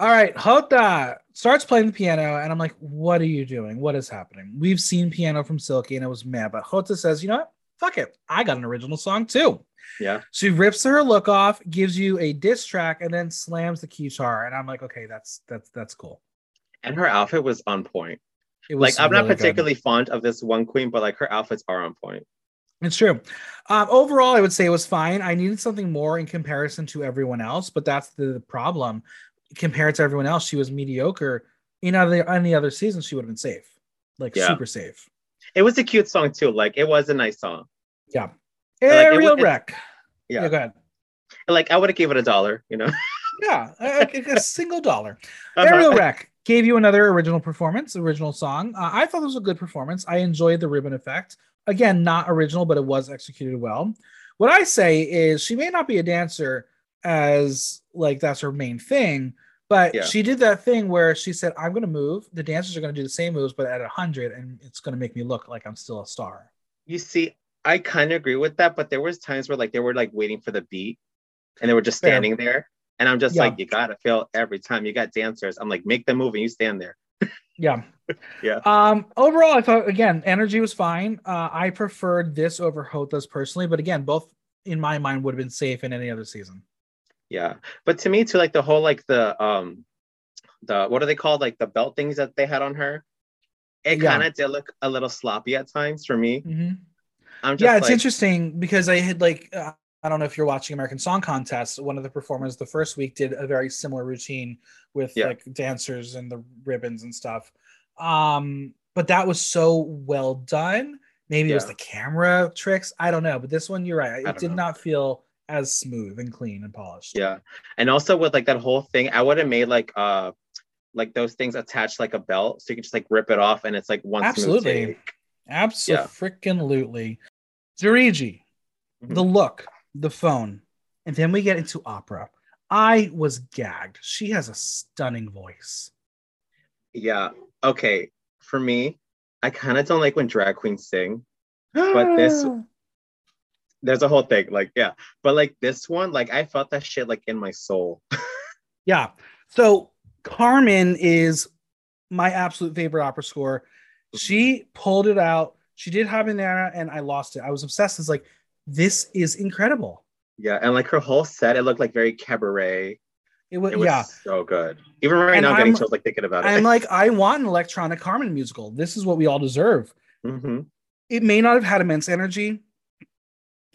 All right, Jota starts playing the piano, and I'm like, "What are you doing? What is happening?" We've seen piano from Silky, and it was mad, but Jota says, "You know what? Fuck it, I got an original song too." Yeah. She rips her look off, gives you a diss track, and then slams the guitar, and I'm like, "Okay, that's that's that's cool." And her outfit was on point. It was Like I'm not really good. particularly fond of this one queen, but like her outfits are on point. It's true. Um, overall, I would say it was fine. I needed something more in comparison to everyone else, but that's the problem. Compared to everyone else, she was mediocre. In other any other season, she would have been safe, like Yeah. super safe. It was a cute song too. Like it was a nice song. Yeah. Like, Ariel was- wreck. Yeah. Yeah, go ahead. Like I would have gave it a dollar, you know. Yeah, a, a- a single dollar. Uh-huh. Ariel Rec gave you another original performance, original song. Uh, I thought it was a good performance. I enjoyed the ribbon effect. Again, not original, but it was executed well. What I say is she may not be a dancer as like that's her main thing, but Yeah. she did that thing where she said, "I'm going to move. The dancers are going to do the same moves, but at a hundred, and it's going to make me look like I'm still a star." You see, I kind of agree with that, but there was times where like they were like waiting for the beat, and they were just Fair. standing there, and I'm just Yeah. like, you gotta feel every time you got dancers. I'm like, make them move, and you stand there. Yeah. Yeah. Um, overall, I thought again, energy was fine. Uh, I preferred this over Jota's personally, but again, both in my mind would have been safe in any other season. Yeah, but to me too, like the whole like the um, the what are they called? Like the belt things that they had on her. It Yeah. kind of did look a little sloppy at times for me. Mhm. I'm Yeah, it's like, interesting because I had like uh, I don't know if you're watching American Song Contest. One of the performers the first week did a very similar routine with Yeah. like dancers and the ribbons and stuff. Um, but that was so well done. Maybe it was the camera tricks. I don't know, but this one, you're right. It did know. not feel as smooth and clean and polished. Yeah. And also with like that whole thing, I would have made like uh like those things attached like a belt so you can just like rip it off and it's like one smooth Absolutely. take. Absolutely. Juriji, Mhm. the look, the phone, and then we get into opera. I was gagged. She has a stunning voice. Yeah. Okay. For me, I kind of don't like when drag queens sing. But this- There's a whole thing, like, yeah. But like this one, like I felt that shit like in my soul. yeah. So Carmen is my absolute favorite opera score. She pulled it out. She did Habanera, and I lost it. I was obsessed. It's like this is incredible. Yeah. And like her whole set, it looked like very cabaret. It was, It was yeah. so good. Even right And now, I'm getting chills like thinking about it. I'm like, I want an electronic Carmen musical. This is what we all deserve. Mhm. it may not have had immense energy,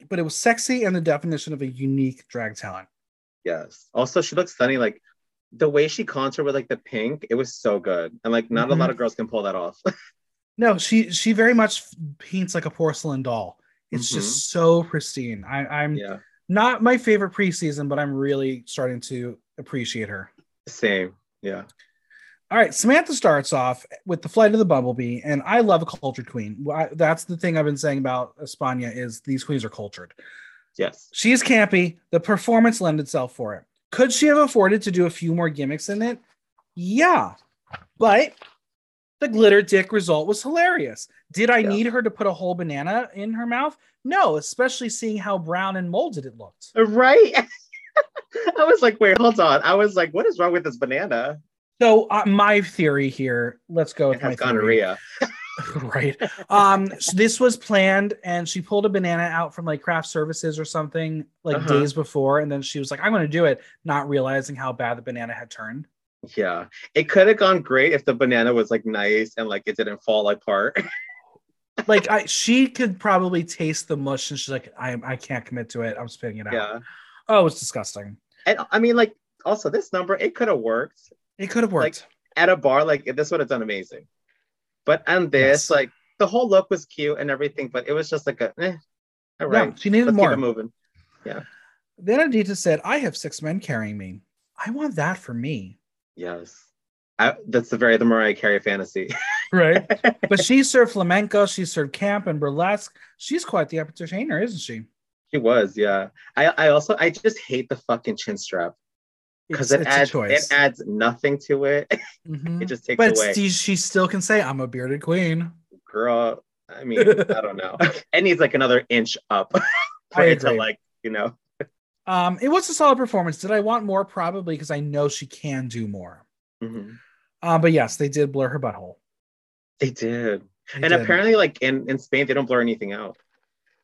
but it was sexy and the definition of a unique drag talent. Yes. Also, she looks stunning. Like the way she contoured with like the pink, it was so good. And like not a Mm-hmm. lot of girls can pull that off. No, she she very much paints like a porcelain doll. It's Mhm. just so pristine. I, I'm yeah. not my favorite preseason, but I'm really starting to appreciate her. Same. Yeah. All right, Samantha starts off with the flight of the bumblebee, and I love a cultured queen. That's the thing I've been saying about Espana is these queens are cultured. Yes, she's campy. The performance lends itself for it. Could she have afforded to do a few more gimmicks in it? Yeah, but the glitter dick result was hilarious. Did I yeah. need her to put a whole banana in her mouth? No, especially seeing how brown and molded it looked. Right. I was like, wait, hold on. I was like, what is wrong with this banana? So uh, my theory here, let's go with it has gonorrhea. right. Um, so this was planned, and she pulled a banana out from like craft services or something like uh-huh. days before, and then she was like, "I'm going to do it," not realizing how bad the banana had turned. Yeah, it could have gone great if the banana was like nice and like it didn't fall apart. like I, she could probably taste the mush, and she's like, "I, I can't commit to it. I'm spitting it out." Yeah. Oh, it's disgusting. And I mean, like, also this number, it could have worked it could have worked. Like, at a bar, like this would have done amazing. But on this, yes. like the whole look was cute and everything, but it was just like a eh, all right. Yeah, she needed Let's more. Keep it moving. Yeah. Then Adita said, I have six men carrying me. I want that for me. Yes. I, that's the very the Mariah Carey fantasy. right. But she served flamenco, she served camp and burlesque. She's quite the entertainer, isn't she? She was, yeah. I, I also I just hate the fucking chin strap because it adds it adds nothing to it. Mm-hmm. it just takes but away. But she still can say, "I'm a bearded queen." Girl, I mean, I don't know. It needs like another inch up for it to like you know. Um, it was a solid performance. Did I want more? Probably because I know she can do more. Mm-hmm. Um, but yes, they did blur her butthole. They did, they and did. apparently, like in in Spain, they don't blur anything out.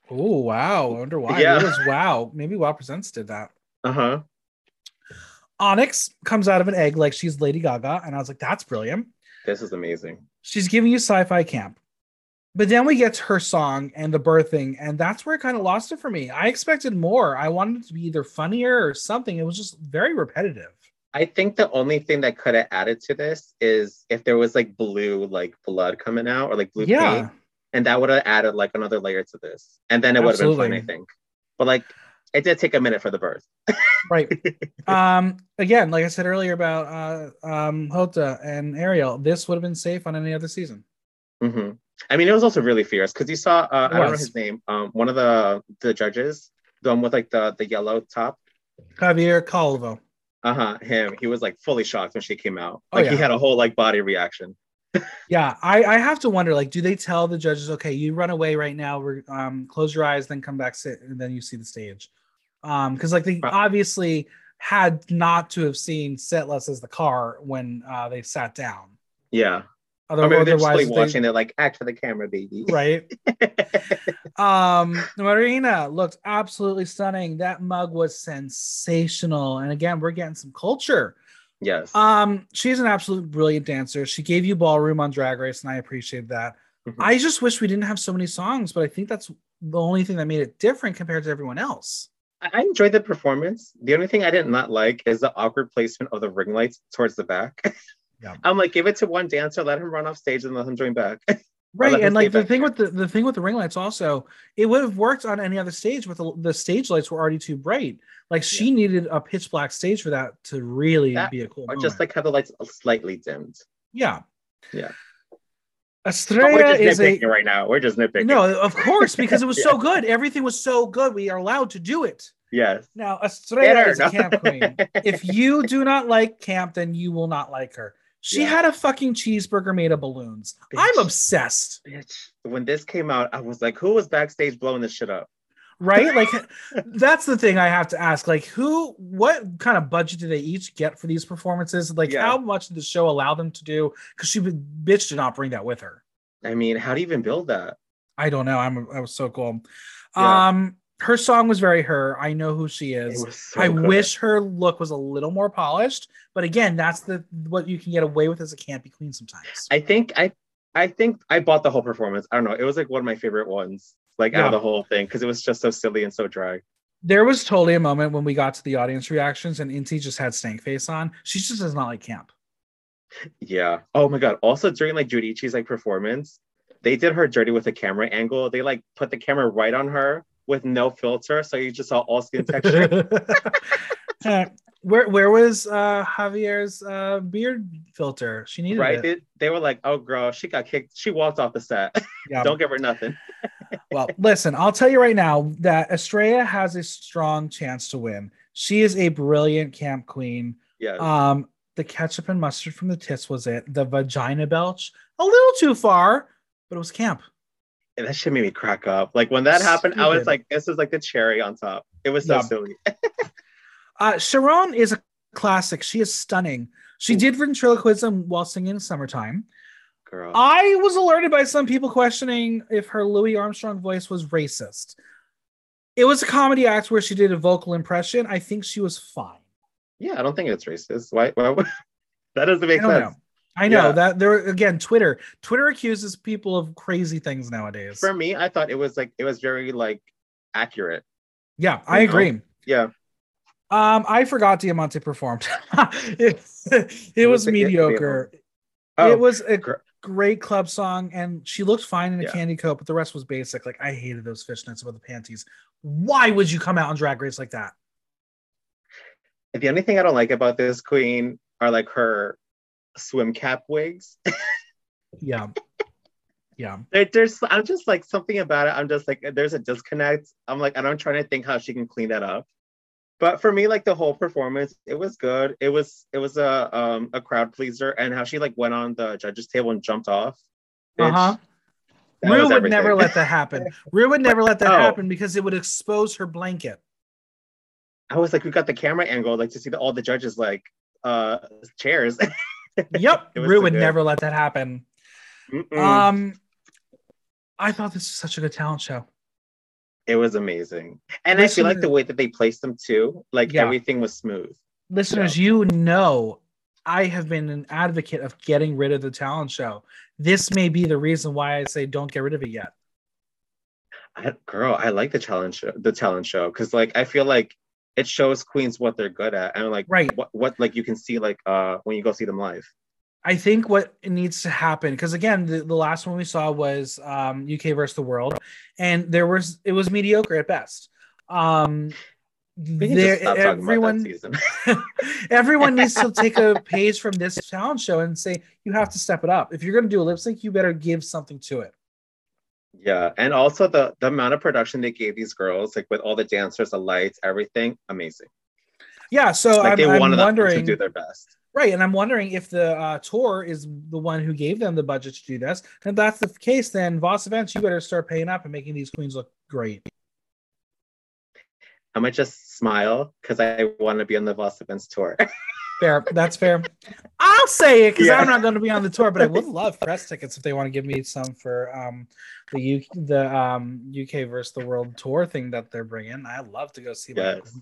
Oh wow! I wonder why. Yeah. It was wow. Maybe Wow Presents did that. Uh huh. Onyx comes out of an egg like she's Lady Gaga, and I was like, that's brilliant. This is amazing. She's giving you sci-fi camp. But then we get to her song and the birthing, and that's where it kind of lost it for me. I expected more. I wanted it to be either funnier or something. It was just very repetitive. I think the only thing that could have added to this is if there was like blue, like blood coming out or like blue yeah. paint, and that would have added like another layer to this, and then it would have been fun. I think. But like it did take a minute for the birth. right. Um, again, like I said earlier about uh, um, Jota and Ariel, this would have been safe on any other season. Mm-hmm. I mean, it was also really fierce because you saw, uh, I don't know his name, um, one of the the judges, the one with like the the yellow top. Javier Calvo. Uh huh. Him. He was like fully shocked when she came out. Oh, like oh, yeah. he had a whole like body reaction. yeah, I, I have to wonder. Like, do they tell the judges, okay, you run away right now, um, close your eyes, then come back, sit, and then you see the stage? Um, because like they obviously had not to have seen Sethlas as the car when uh, they sat down. Yeah. Otherwise, I mean, they're just watching they, it, like act for the camera, baby. Right. um, Marina looked absolutely stunning. That mug was sensational. And again, we're getting some culture. Yes. Um, she's an absolute brilliant dancer. She gave you ballroom on Drag Race, and I appreciate that. Mm-hmm. I just wish we didn't have so many songs, but I think that's the only thing that made it different compared to everyone else. I enjoyed the performance. The only thing I did not like is the awkward placement of the ring lights towards the back. Yeah. I'm like, give it to one dancer, let him run off stage, and let him join back. right, and like the thing with the, the thing with the ring lights also, it would have worked on any other stage, but the, the stage lights were already too bright. Like she yeah. needed a pitch black stage for that to really that, be a cool. Or moment. just like have the lights slightly dimmed. Yeah. Yeah. Estrella is a right now. We're just nitpicking. No, of course, because it was yeah. so good. Everything was so good. We are allowed to do it. Yes. Now, Estrella is a camp queen. if you do not like camp, then you will not like her. She yeah. had a fucking cheeseburger made of balloons. Bitch. I'm obsessed. Bitch. When this came out, I was like, who was backstage blowing this shit up? Right? Like that's the thing I have to ask. Like, who what kind of budget do they each get for these performances? Like, yeah. how much did the show allow them to do? Because she bitch did not bring that with her. I mean, how do you even build that? I don't know. I'm I was so cool. Yeah. Um her song was very her. I know who she is. So I good. wish her look was a little more polished, but again, that's the what you can get away with as a campy queen sometimes. I think I I think I bought the whole performance. I don't know. It was like one of my favorite ones, like yeah. out of the whole thing, because it was just so silly and so dry. There was totally a moment when we got to the audience reactions and Inti just had stank face on. She just does not like camp. Yeah. Oh my god. Also during like Giudice's like performance, they did her dirty with a camera angle. They like put the camera right on her with no filter, so you just saw all skin texture. uh, Where where was uh Javier's uh beard filter? She needed right. it. They, they were like, "Oh, girl, she got kicked. She walked off the set. Yeah. Don't give her nothing." well, listen, I'll tell you right now that Estrella has a strong chance to win. She is a brilliant camp queen. Yeah. Um, the ketchup and mustard from the tits was it. The vagina belch, a little too far, but it was camp. And that shit made me crack up. Like when that happened, I was like, "This is like the cherry on top." It was so Yeah. silly. Uh, Sharonne is a classic. She is stunning. She Ooh. did ventriloquism while singing "Summertime." Girl. I was alerted by some people questioning if her Louis Armstrong voice was racist. It was a comedy act where she did a vocal impression. I think she was fine. yeah, I don't think it's racist. Why? why would- that doesn't I make don't sense. know. I know Yeah. that there again, Twitter. Twitter accuses people of crazy things nowadays. For me, I thought it was like it was very like accurate. yeah, I know? agree. Yeah. Um, I forgot Diamante performed. it, it was was mediocre. Oh, it was a great club song, and she looked fine in a Yeah. candy coat, but the rest was basic. Like I hated those fishnets with the panties. Why would you come out on Drag Race like that? the only thing I don't like about this queen are like her swim cap wigs. Yeah, yeah. There- there's I'm just like something about it. I'm just like there's a disconnect. I'm like and I'm trying to think how she can clean that up. But for me, like the whole performance, it was good. It was it was a um a crowd pleaser, and how she like went on the judges table and jumped off. Uh-huh. Rue would never let that happen. Rue would never let that Oh. happen because it would expose her blanket. I was like, we got the camera angle, like to see the, all the judges like uh chairs. Yep, Rue would never let that happen. Mm-mm. Um, I thought this was such a good talent show. it was amazing, and I feel like the way that they placed them too, like Yeah. everything was smooth. Listeners, you know I have been an advocate of getting rid of the talent show. This may be the reason why I say don't get rid of it yet. I, girl, I like the challenge show, the talent show because like I feel like it shows queens what they're good at and like Right. what what like you can see like uh when you go see them live. I think what needs to happen because again, the, the last one we saw was um, UK versus the world, and there was it was mediocre at best. Um, there, just stop talking about everyone, everyone needs to take a page from this talent show and say you have to step it up. If you're going to do a lip sync, you better give something to it. Yeah, and also the the amount of production they gave these girls, like with all the dancers, the lights, everything, amazing. Yeah, so like I'm, they I'm wanted them to do their best. right? And I'm wondering if the uh, tour is the one who gave them the budget to do this. And if that's the case, then Voss Events, you better start paying up and making these queens look great. I might just smile because I want to be on the Voss Events tour. Fair, that's fair. I'll say it because Yeah. I'm not going to be on the tour, but I would love press tickets if they want to give me some for um the U the um UK versus the world tour thing that they're bringing. I'd love to go see that. Yes.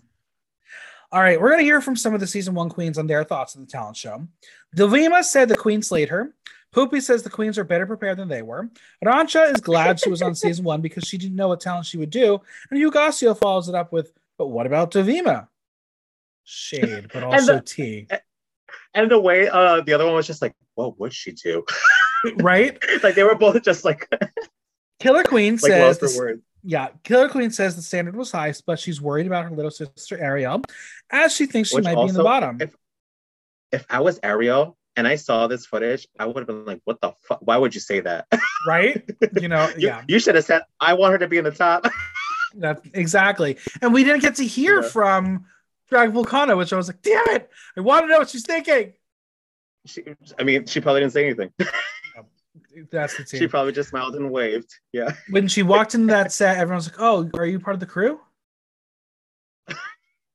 All right, we're going to hear from some of the season one queens on their thoughts of the talent show. Dovima said the queen slayed her. Pupi says the queens are better prepared than they were. Arantxa is glad she was on season one because she didn't know what talent she would do. And Hugáceo follows it up with, but what about Dovima? Shade, but also the- tea. and the way uh the other one was just like, what would she do? Right? like they were both just like Killer Queen like says, lost the- for yeah, Killer Queen says the standard was high, but she's worried about her little sister Ariel, as she thinks she Which might be in the bottom. if- If I was Ariel and I saw this footage, I would have been like, what the fuck? Why would you say that? right? You know, you, yeah, you should have said, I want her to be in the top. that exactly. And we didn't get to hear Yeah. from Drag Vulcano, which I was like, damn it, I want to know what she's thinking. she, I mean, she probably didn't say anything. Oh, that's the team. she probably just smiled and waved. Yeah. when she walked into that set, everyone's like, "Oh, are you part of the crew?"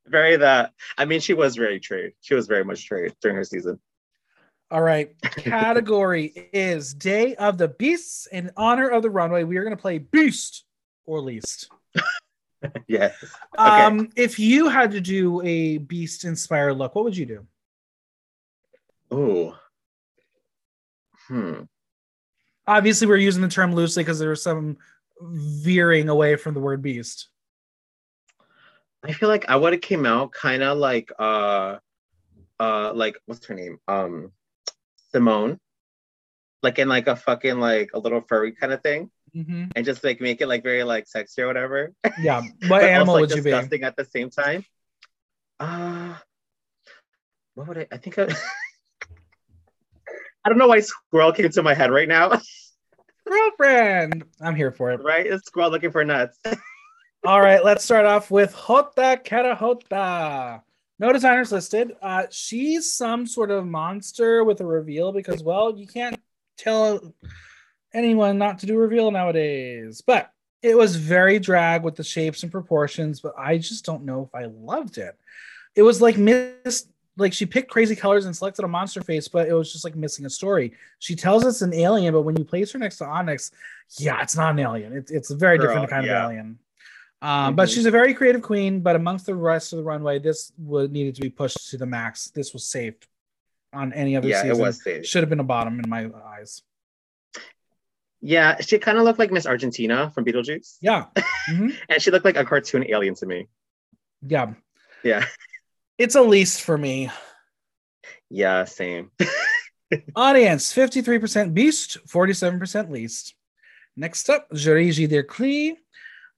Very that. I mean, she was very trade. She was very much trade during her season. All right. Category is Day of the Beasts. In honor of the runway, we are going to play Beast or Least. Yes. Um, if you had to do a Beast inspired look, what would you do? Oh. Hmm. Obviously, we're using the term loosely because there was some veering away from the word Beast. I feel like I would have came out kind of like uh uh like what's her name? Um Simone. Like in like a fucking like a little furry kind of thing. Mhm. And just like make it like very like sexy or whatever. Yeah. What animal also, would you be? disgusting at the same time. Uh what would I? I think I. I don't know why squirrel came to my head right now. Girlfriend, I'm here for it. Right, it's squirrel looking for nuts. All right, let's start off with Jota Carajota. No designers listed. Uh, she's some sort of monster with a reveal because, well, you can't tell anyone not to do reveal nowadays. But it was very drag with the shapes and proportions, but I just don't know if I loved it. It was like miss like she picked crazy colors and selected a monster face, but it was just like missing a story. She tells us an alien, but when you place her next to Onyx, yeah, it's not an alien. It, it's a very Girl, different kind yeah. of alien. Um, mm-hmm. But she's a very creative queen. But amongst the rest of the runway, this would needed to be pushed to the max. This was safe on any other yeah, season. it was safe. Should have been a bottom in my eyes. Yeah, she kind of looked like Miss Argentina from Beetlejuice. Yeah, mm-hmm. and she looked like a cartoon alien to me. Yeah, yeah. It's a least for me. Yeah, same. Audience 53% Beast, 47% least. Next up, Juriji der Klee.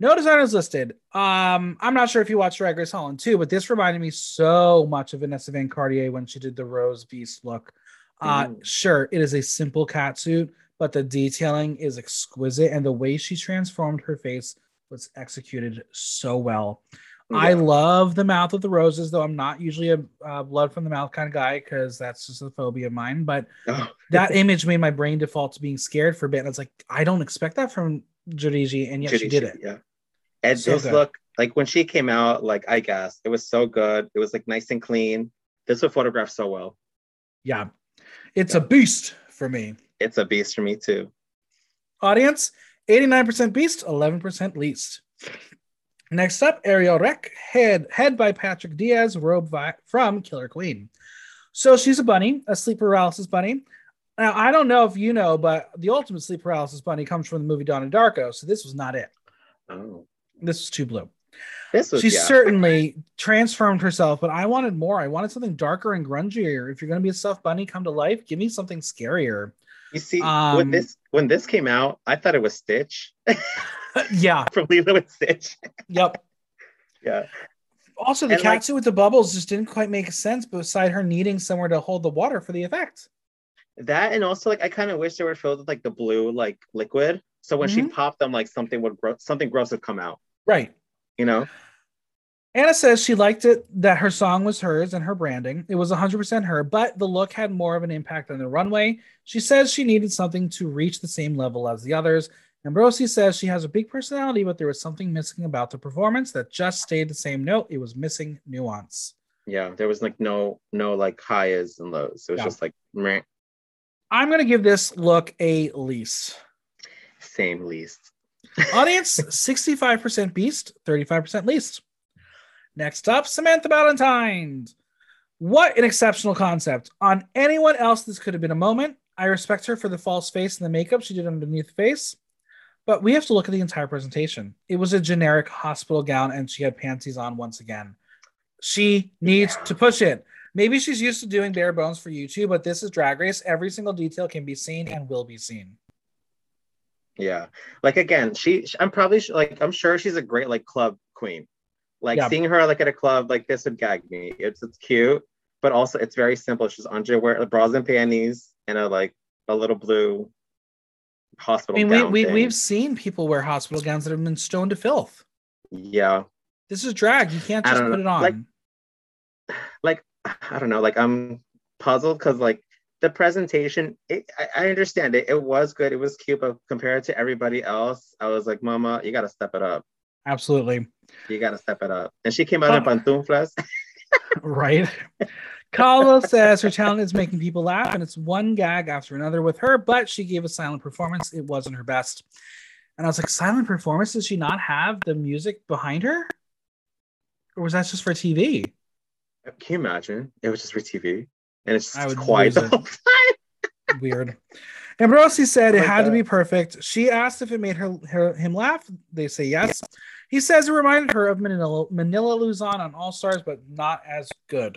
No designers listed. Um, I'm not sure if you watched Drag Race Holland too, but this reminded me so much of Vanessa Van Cartier when she did the Rose Beast look. Uh, sure, it is a simple cat suit, but the detailing is exquisite, and the way she transformed her face was executed so well. Yeah. I love the mouth of the roses, though I'm not usually a uh, blood from the mouth kind of guy because that's just a phobia of mine. But oh. that image made my brain default to being scared for a bit. And it's like, I don't expect that from Juriji, and yet Juriji, she did it. Yeah. And so this good. look, like when she came out, like I guess it was so good. It was like nice and clean. This was photographed so well. Yeah. It's yeah. a beast for me. It's a beast for me too. Audience 89% beast, 11% least. Next up, Ariel Rec, head, head by Patrick Diaz, robe vi- from Killer Queen. So she's a bunny, a sleep paralysis bunny. Now, I don't know if you know, but the ultimate sleep paralysis bunny comes from the movie Donnie Darko. So this was not it. Oh. This was too blue. This was, she yeah. certainly transformed herself, but I wanted more. I wanted something darker and grungier. If you're going to be a stuffed bunny come to life, give me something scarier. You see, um, when this when this came out, I thought it was Stitch. yeah. From Lilo and Stitch. Yep. yeah. Also, the and cat like, with the bubbles just didn't quite make sense beside her needing somewhere to hold the water for the effect. That and also like I kind of wish they were filled with like the blue like liquid. So when mm-hmm. she popped them, like something would grow something gross would come out. Right. You know? Ana says she liked it that her song was hers and her branding. It was 100% her, but the look had more of an impact on the runway. She says she needed something to reach the same level as the others. Ambrossi says she has a big personality, but there was something missing about the performance that just stayed the same note. It was missing nuance. Yeah, there was like no no like highs and lows. It was yeah. just like meh. I'm gonna give this look a least. Same least. Audience 65% beast, 35% least. Next up, Samantha Valentine. What an exceptional concept. On anyone else, this could have been a moment. I respect her for the false face and the makeup she did underneath the face. But we have to look at the entire presentation. It was a generic hospital gown and she had panties on once again. She needs to push it. Maybe she's used to doing bare bones for YouTube, but this is Drag Race. Every single detail can be seen and will be seen. Yeah. Like again, she I'm probably like I'm sure she's a great like club queen. Like yeah. seeing her like at a club like this would gag me. It's it's cute, but also it's very simple. She's underwear, bras and panties, and a like a little blue hospital. I mean, we, we we've seen people wear hospital gowns that have been stoned to filth. Yeah. This is drag. You can't just put it on. Like, like I don't know. Like I'm puzzled because like the presentation, it, I, I, understand it. It was good. It was cute, but compared to everybody else, I was like, Mama, you got to step it up. Absolutely. You got to step it up. And she came out uh, in pantuflas. right. Carla says her talent is making people laugh, and it's one gag after another with her, but she gave a silent performance. It wasn't her best. And I was like, silent performance? Does she not have the music behind her? Or was that just for TV? Can you imagine? It was just for TV. And it's just quiet the whole time. Weird. Ambrossi said it had to be perfect. She asked if it made her, her him laugh. They say yes. He says it reminded her of Manila, Manila Luzon on All Stars, but not as good.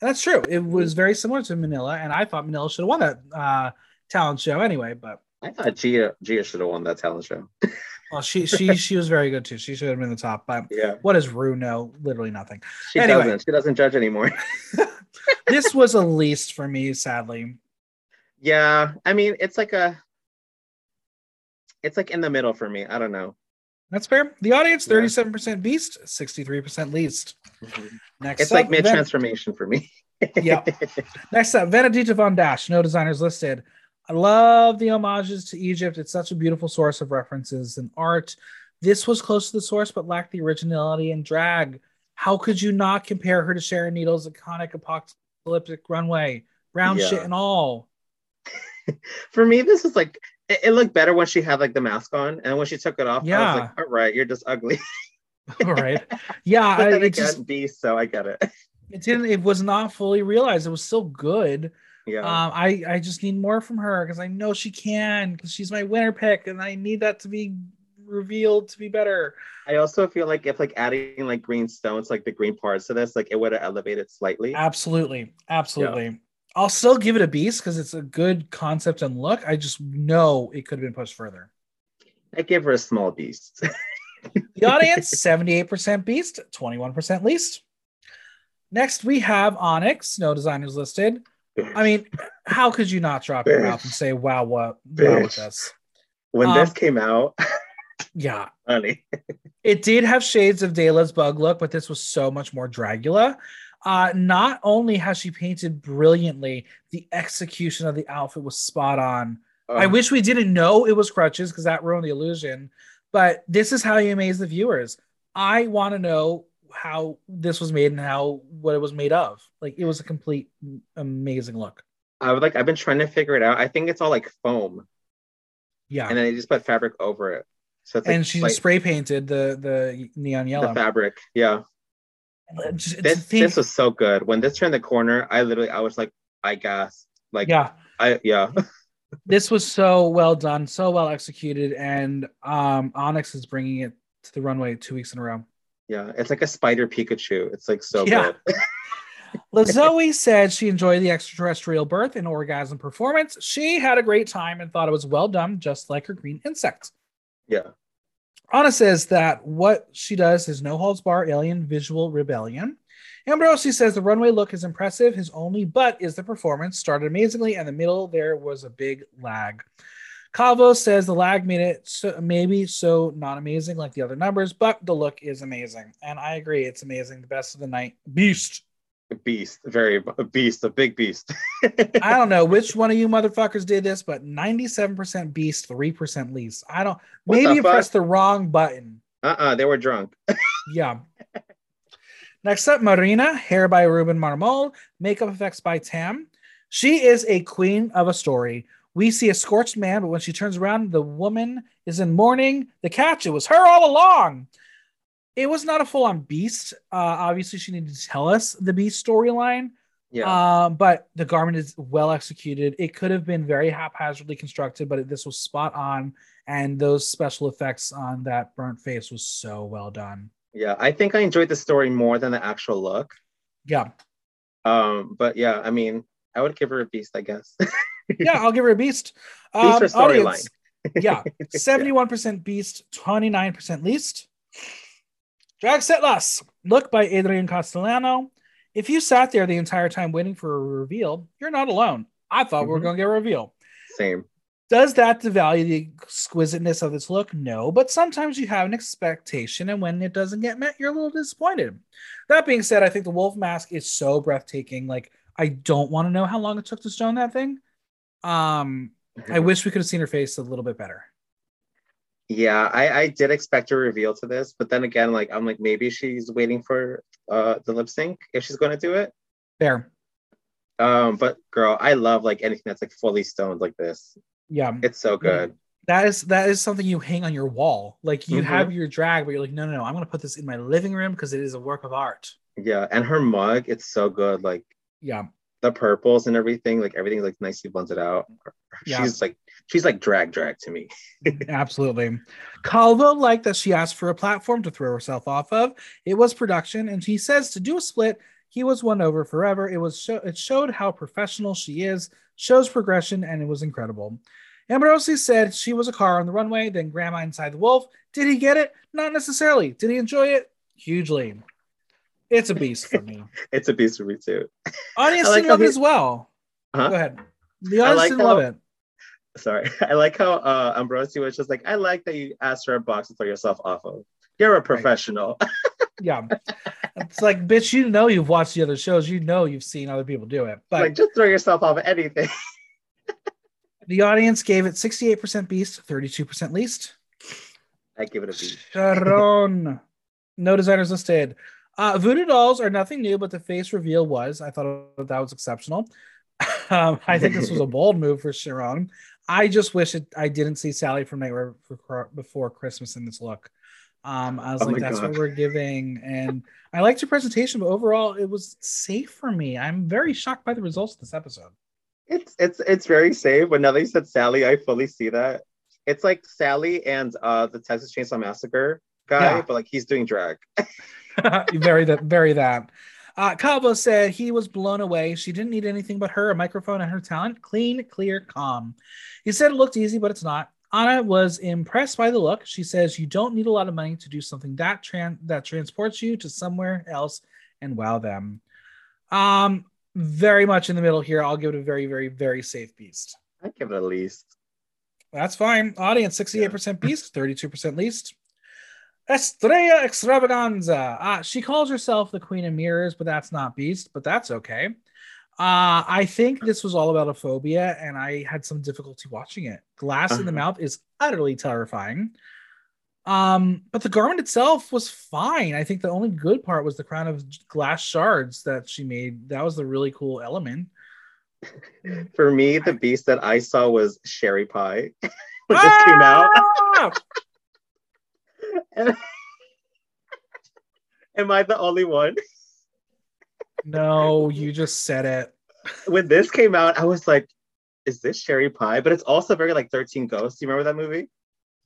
And that's true. It was very similar to Manila, and I thought Manila should have won that uh, talent show anyway. But I thought Gia Gia should have won that talent show. well, she she she was very good too. She should have been the top. But yeah, what does Rue know? Literally nothing. She anyway. doesn't. She doesn't judge anymore. this was a least for me, sadly. Yeah, I mean, it's like a, it's like in the middle for me. I don't know. That's fair. The audience, thirty-seven percent Beast, sixty-three percent Least. Mm-hmm. Next, it's up, like mid transformation Ven- for me. yeah. Next up, Venedita Von Dash. No designers listed. I love the homages to Egypt. It's such a beautiful source of references and art. This was close to the source, but lacked the originality and drag. How could you not compare her to Sharon Needles' iconic apocalyptic runway, brown yeah. shit and all? For me, this is like it, it, looked better when she had like the mask on, and when she took it off, yeah. I was like, all right, you're just ugly. all right, yeah, but then it just, beast, so I get it. It didn't. It was not fully realized. It was still good. Yeah. Um, I I just need more from her because I know she can because she's my winner pick, and I need that to be revealed to be better. I also feel like if like adding like green stones, like the green parts to this, like it would have elevated slightly. Absolutely, absolutely. I'll still give it a beast because it's a good concept and look. I just know it could have been pushed further. I give her a small beast. the audience 78% beast, 21% least. Next, we have Onyx, no designers listed. I mean, how could you not drop your mouth and say, wow, what wow with this? When um, this came out, yeah. Funny. it did have shades of Dayla's bug look, but this was so much more Dragula. Uh, not only has she painted brilliantly, the execution of the outfit was spot on. I wish we didn't know it was crutches because that ruined the illusion. But this is how you amaze the viewers. I want to know how this was made and how what it was made of. Like it was a complete amazing look. I would like I've been trying to figure it out. I think it's all like foam. Yeah. And then they just put fabric over it. So and like, she like, spray painted the the neon yellow the fabric. Yeah. This, think... this was so good. When this turned the corner, I literally I was like, I guess. Like yeah, I yeah. this was so well done, so well executed, and um Onyx is bringing it to the runway two weeks in a row. Yeah, it's like a spider Pikachu. It's like so yeah. good. La Zowi said she enjoyed the extraterrestrial birth and orgasm performance. She had a great time and thought it was well done, just like her green insect. Yeah. Ana says that what she does is no holds bar alien visual rebellion. Ambrossi says the runway look is impressive. His only but is the performance started amazingly, and the middle there was a big lag. Calvo says the lag made it so, maybe so not amazing like the other numbers, but the look is amazing. And I agree, it's amazing. The best of the night. Beast. A beast, very a beast, a big beast. I don't know which one of you motherfuckers did this, but 97% beast, 3% least. I don't what maybe you pressed the wrong button. Uh-uh, they were drunk. yeah. Next up, Marina, hair by Ruben Marmol, makeup effects by Tam. She is a queen of a story. We see a scorched man, but when she turns around, the woman is in mourning. The catch, it was her all along it was not a full on beast. Uh, obviously, she needed to tell us the beast storyline. Yeah. Uh, but the garment is well executed. It could have been very haphazardly constructed, but it, this was spot on. And those special effects on that burnt face was so well done. Yeah, I think I enjoyed the story more than the actual look. Yeah. Um, but yeah, I mean, I would give her a beast, I guess. yeah, I'll give her a beast. Um, beast storyline. yeah, seventy-one percent beast, twenty-nine percent least. Drag Sethlas, look by Adrian Castellano. If you sat there the entire time waiting for a reveal, you're not alone. I thought mm-hmm. we were mm-hmm. going to get a reveal. Same. Does that devalue the exquisiteness of this look? No, but sometimes you have an expectation, and when it doesn't get met, you're a little disappointed. That being said, I think the wolf mask is so breathtaking. Like, I don't want to know how long it took to stone that thing. Um, mm-hmm. I wish we could have seen her face a little bit better. Yeah, I, I did expect a reveal to this, but then again, like I'm like maybe she's waiting for uh the lip sync if she's going to do it. Fair. Um, but girl, I love like anything that's like fully stoned like this. Yeah, it's so good. That is that is something you hang on your wall. Like you mm-hmm. have your drag, but you're like, no, no, no, I'm gonna put this in my living room because it is a work of art. Yeah, and her mug, it's so good. Like, yeah, the purples and everything, like everything's like nicely blended out. Yeah. She's like she's like drag drag to me. Absolutely. Calvo liked that she asked for a platform to throw herself off of. It was production, and he says to do a split, he was won over forever. It was show- it showed how professional she is, shows progression, and it was incredible. Ambrossi said she was a car on the runway, then grandma inside the wolf. Did he get it? Not necessarily. Did he enjoy it? Hugely. It's a beast for me. it's a beast for me too. Audience like didn't love he... it as well. Huh? Go ahead. The audience like didn't how... love it. Sorry, I like how uh, Ambrossi was just like, I like that you asked for a box to throw yourself off of. You're a professional. Right. yeah, it's like, bitch, you know you've watched the other shows. You know you've seen other people do it. But like, just throw yourself off of anything. the audience gave it 68% beast, 32% least. I give it a B. Sharon. no designers listed. Uh, voodoo dolls are nothing new, but the face reveal was. I thought that was exceptional. um, I think this was a bold move for Sharon. I just wish it, I didn't see Sally from Nightmare before Christmas in this look. Um, I was oh like, that's God. what we're giving. And I liked your presentation, but overall, it was safe for me. I'm very shocked by the results of this episode. It's it's it's very safe. But now that you said Sally, I fully see that. It's like Sally and uh the Texas Chainsaw Massacre guy, yeah. but like he's doing drag. very that very that. Uh, Calvo said he was blown away. She didn't need anything but her, a microphone, and her talent. Clean, clear, calm. He said it looked easy, but it's not. Ana was impressed by the look. She says you don't need a lot of money to do something that tran- that transports you to somewhere else and wow them. Um, very much in the middle here. I'll give it a very, very, very safe beast. I give it a least. That's fine. Audience 68% yeah. beast, 32% least. Estrella Xtravaganza. Uh, she calls herself the Queen of Mirrors, but that's not Beast, but that's okay. Uh, I think this was all about a phobia, and I had some difficulty watching it. Glass uh-huh. in the uh-huh. mouth is utterly terrifying. Um, but the garment itself was fine. I think the only good part was the crown of glass shards that she made. That was the really cool element. For me, the beast that I saw was Sherry Pie when ah! this came out. Am I the only one? no, you just said it. When this came out, I was like, is this Sherry Pie? But it's also very like 13 Ghosts. Do you remember that movie?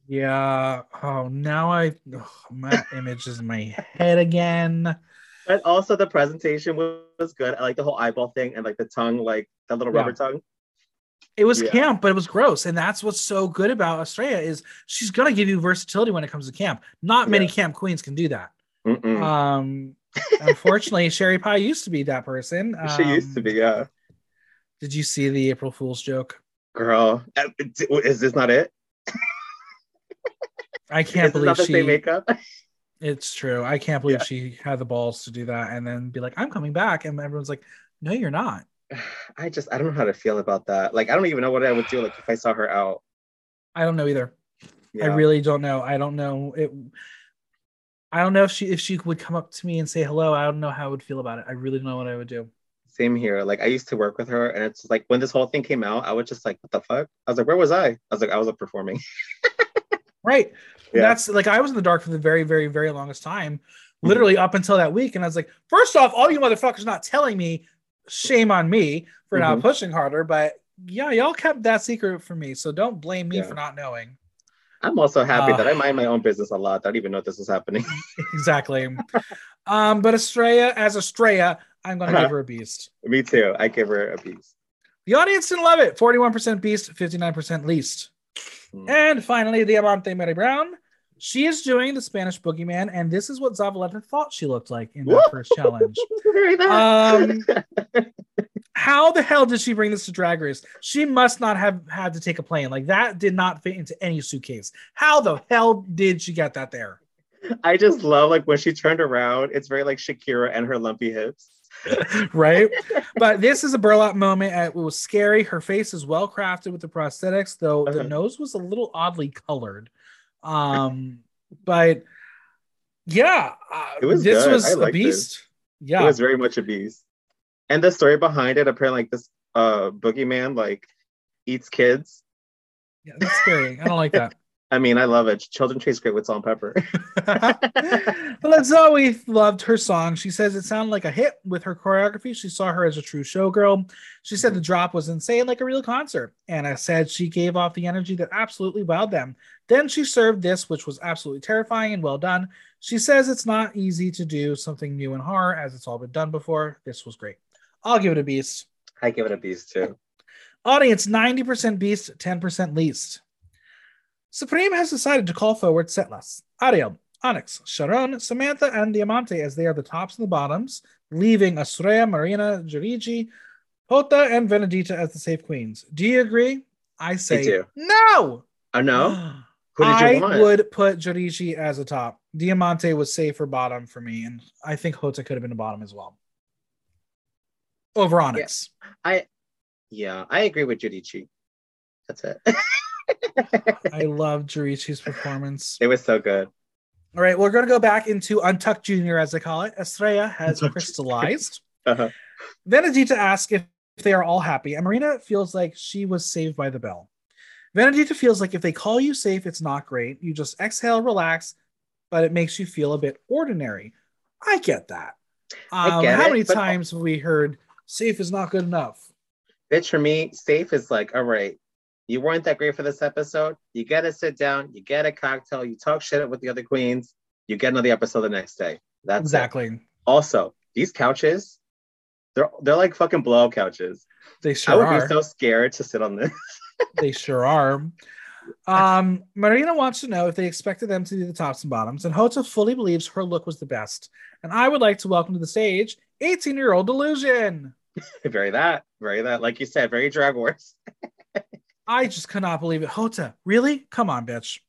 Yeah. Oh, now I oh, my image is in my head again. But also the presentation was good. I like the whole eyeball thing and like the tongue, like that little yeah. rubber tongue. It was yeah. camp, but it was gross, and that's what's so good about Estrella is she's gonna give you versatility when it comes to camp. Not many yeah. camp queens can do that. Mm-mm. Um, unfortunately, Sherry Pie used to be that person. Um, she used to be, yeah. Did you see the April Fool's joke? Girl, uh, is this not it? I can't believe she makeup. It's true. I can't believe yeah. she had the balls to do that and then be like, "I'm coming back," and everyone's like, "No, you're not." I just I don't know how to feel about that. Like I don't even know what I would do like if I saw her out. I don't know either. Yeah. I really don't know. I don't know it. I don't know if she if she would come up to me and say hello. I don't know how I would feel about it. I really don't know what I would do. Same here. Like I used to work with her, and it's like when this whole thing came out, I was just like, "What the fuck?" I was like, "Where was I?" I was like, "I was up performing." right. Yeah. That's like I was in the dark for the very, very, very longest time, mm-hmm. literally mm-hmm. up until that week, and I was like, first off, all you motherfuckers not telling me shame on me for mm-hmm. not pushing harder. But yeah, y'all kept that secret from me. So don't blame me yeah. for not knowing. I'm also happy uh, that I mind my own business a lot. I don't even know this is happening. exactly. um, but Estrella, as Estrella, I'm going to uh-huh. give her a beast. Me too. I give her a beast. The audience didn't love it. 41% beast, 59% least. Mm. And finally, Diamante Merybrown. She is doing the Spanish boogeyman, and this is what Zavaleta thought she looked like in that first challenge. um, how the hell did she bring this to Drag Race? She must not have had to take a plane. Like that did not fit into any suitcase. How the hell did she get that there? I just love like when she turned around, it's very like Shakira and her lumpy hips. right? But this is a burlap moment. It was scary. Her face is well crafted with the prosthetics, though uh-huh. the nose was a little oddly colored. Um, but yeah, uh, it was this good. was a beast. It. Yeah, it was very much a beast. And the story behind it, apparently, like this uh boogeyman like eats kids. Yeah, that's scary. I don't like that. I mean, I love it. Children taste great with salt and pepper. but Zowi loved her song. She says it sounded like a hit with her choreography. She saw her as a true showgirl. She said the mm-hmm. drop was insane, like a real concert. Ana said she gave off the energy that absolutely wowed them. Then she served this, which was absolutely terrifying and well done. She says it's not easy to do something new in horror as it's all been done before. This was great. I'll give it a beast. I give it a beast too. Audience 90% beast, 10% least. Supremme has decided to call forward Sethlas, Ariel, Onyx, Sharonne, Samantha, and Diamante as they are the tops and the bottoms, leaving Estrella, Marina, Juriji, Jota, and Venedita as the safe queens. Do you agree? I say no. No. Who did I you want? would put Juriji as a top. Diamante was safe for bottom for me, and I think Jota could have been a bottom as well. Over Onyx. I yeah, I agree with Judici. That's it. I love Juriji's performance. it was so good. All right, we're going to go back into Untucked Junior, as they call it. Estrella has crystallized. Uh-huh. Venedita asks if, if they are all happy, and Marina feels like she was saved by the bell. Venedita feels like if they call you safe, it's not great. You just exhale, relax, but it makes you feel a bit ordinary. I get that. I Um, get how it, many times have we heard safe is not good enough? Bitch, for me, safe is like, all right, you weren't that great for this episode. You get to sit down, you get a cocktail, you talk shit with the other queens, you get another episode the next day. That's it. Exactly. Also, these couches, they're they're like fucking blowout couches. They sure I would are. be so scared to sit on this. they sure are. Um, Marina wants to know if they expected them to be the tops and bottoms, and Jota fully believes her look was the best. And I would like to welcome to the stage 18 year old Delusion. very that, very that. Like you said, very drag wars. I just cannot believe it. Jota, really? Come on, bitch.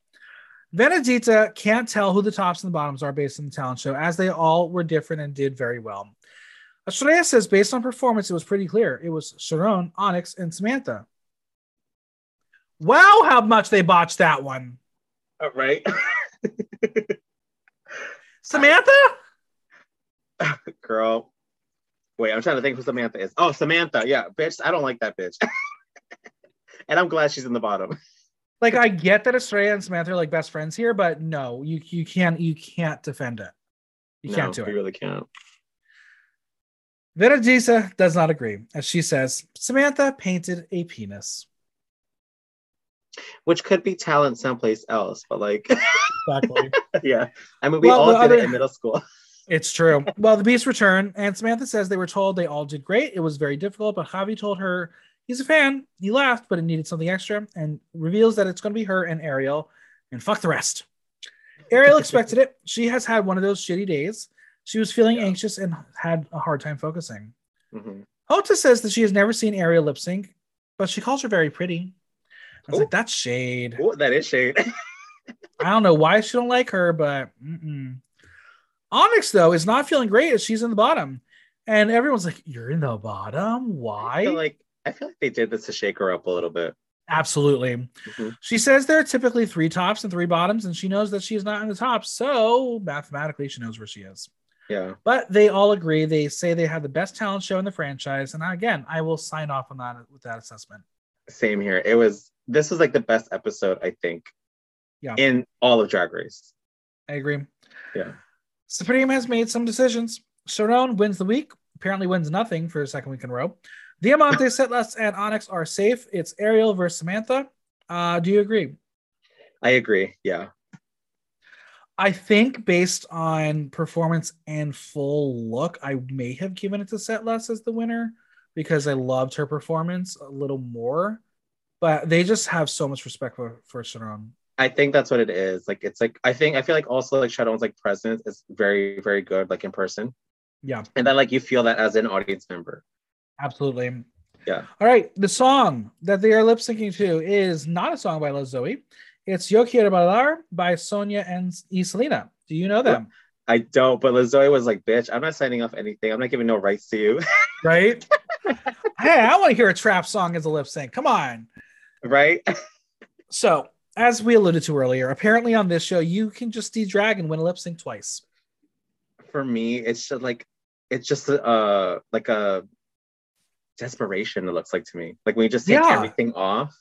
Venedita can't tell who the tops and the bottoms are based on the talent show, as they all were different and did very well. Estrella says, based on performance, it was pretty clear. It was Sharonne, Onyx, and Samantha. Wow, how much they botched that one. Uh, right? Samantha? Girl. Wait, I'm trying to think who Samantha is. Oh, Samantha. Yeah, bitch. I don't like that bitch. and I'm glad she's in the bottom. Like I get that Estrella and Samantha are like best friends here, but no, you you can't you can't defend it. You can't do we it. really can't. Venedita does not agree, as she says Samantha painted a penis. Which could be talent someplace else, but like, Exactly. yeah. I mean, we Well, all did other- it in middle school. it's true. Well, the beasts return, and Samantha says they were told they all did great. It was very difficult, but Javi told her he's a fan. He laughed, but it needed something extra, and reveals that it's going to be her and Ariel, and fuck the rest. Ariel expected it. She has had one of those shitty days. She was feeling Yeah. anxious and had a hard time focusing. Mhm. Jota says that she has never seen Ariel lip sync, but she calls her very pretty. I was Ooh. like, that's shade. Ooh, that is shade. I don't know why she don't like her, but mm-mm. Onyx though is not feeling great as she's in the bottom, and everyone's like, "You're in the bottom? I Why?" feel like I feel like they did this to shake her up a little bit. Absolutely. Mhm. She says there are typically three tops and three bottoms, and she knows that she is not in the top, so mathematically she knows where she is. Yeah. But they all agree. They say they have the best talent show in the franchise, and again, I will sign off on that with that assessment. Same here. It was this was like the best episode, I think. Yeah. In all of Drag Race. I agree. Yeah. Supremme has made some decisions. Sharonne wins the week, apparently wins nothing for a second week in a row. Diamante, Sethlas, and Onyx are safe. It's Ariel versus Samantha. Uh, do you agree? I agree. Yeah. I think based on performance and full look, I may have given it to Sethlas as the winner because I loved her performance a little more. But they just have so much respect for, for Sharonne. I think that's what it is. Like it's like I think I feel like also like Sharonne's like presence is very, very good, like in person. Yeah. And then like you feel that as an audience member. Absolutely. Yeah. All right. The song that they are lip syncing to is not a song by La Zowi. It's Yo Quiero Bailar by Sonia and Iselina. Do you know them? I don't, but La Zowi was like, bitch, I'm not signing off anything. I'm not giving no rights to you. Right? hey, I want to hear a trap song as a lip sync. Come on. right? So, as we alluded to earlier, apparently on this show, you can just de-drag and win a lip sync twice. For me, it's just like it's just a uh like a desperation, it looks like to me. Like when you just take Yeah. everything off.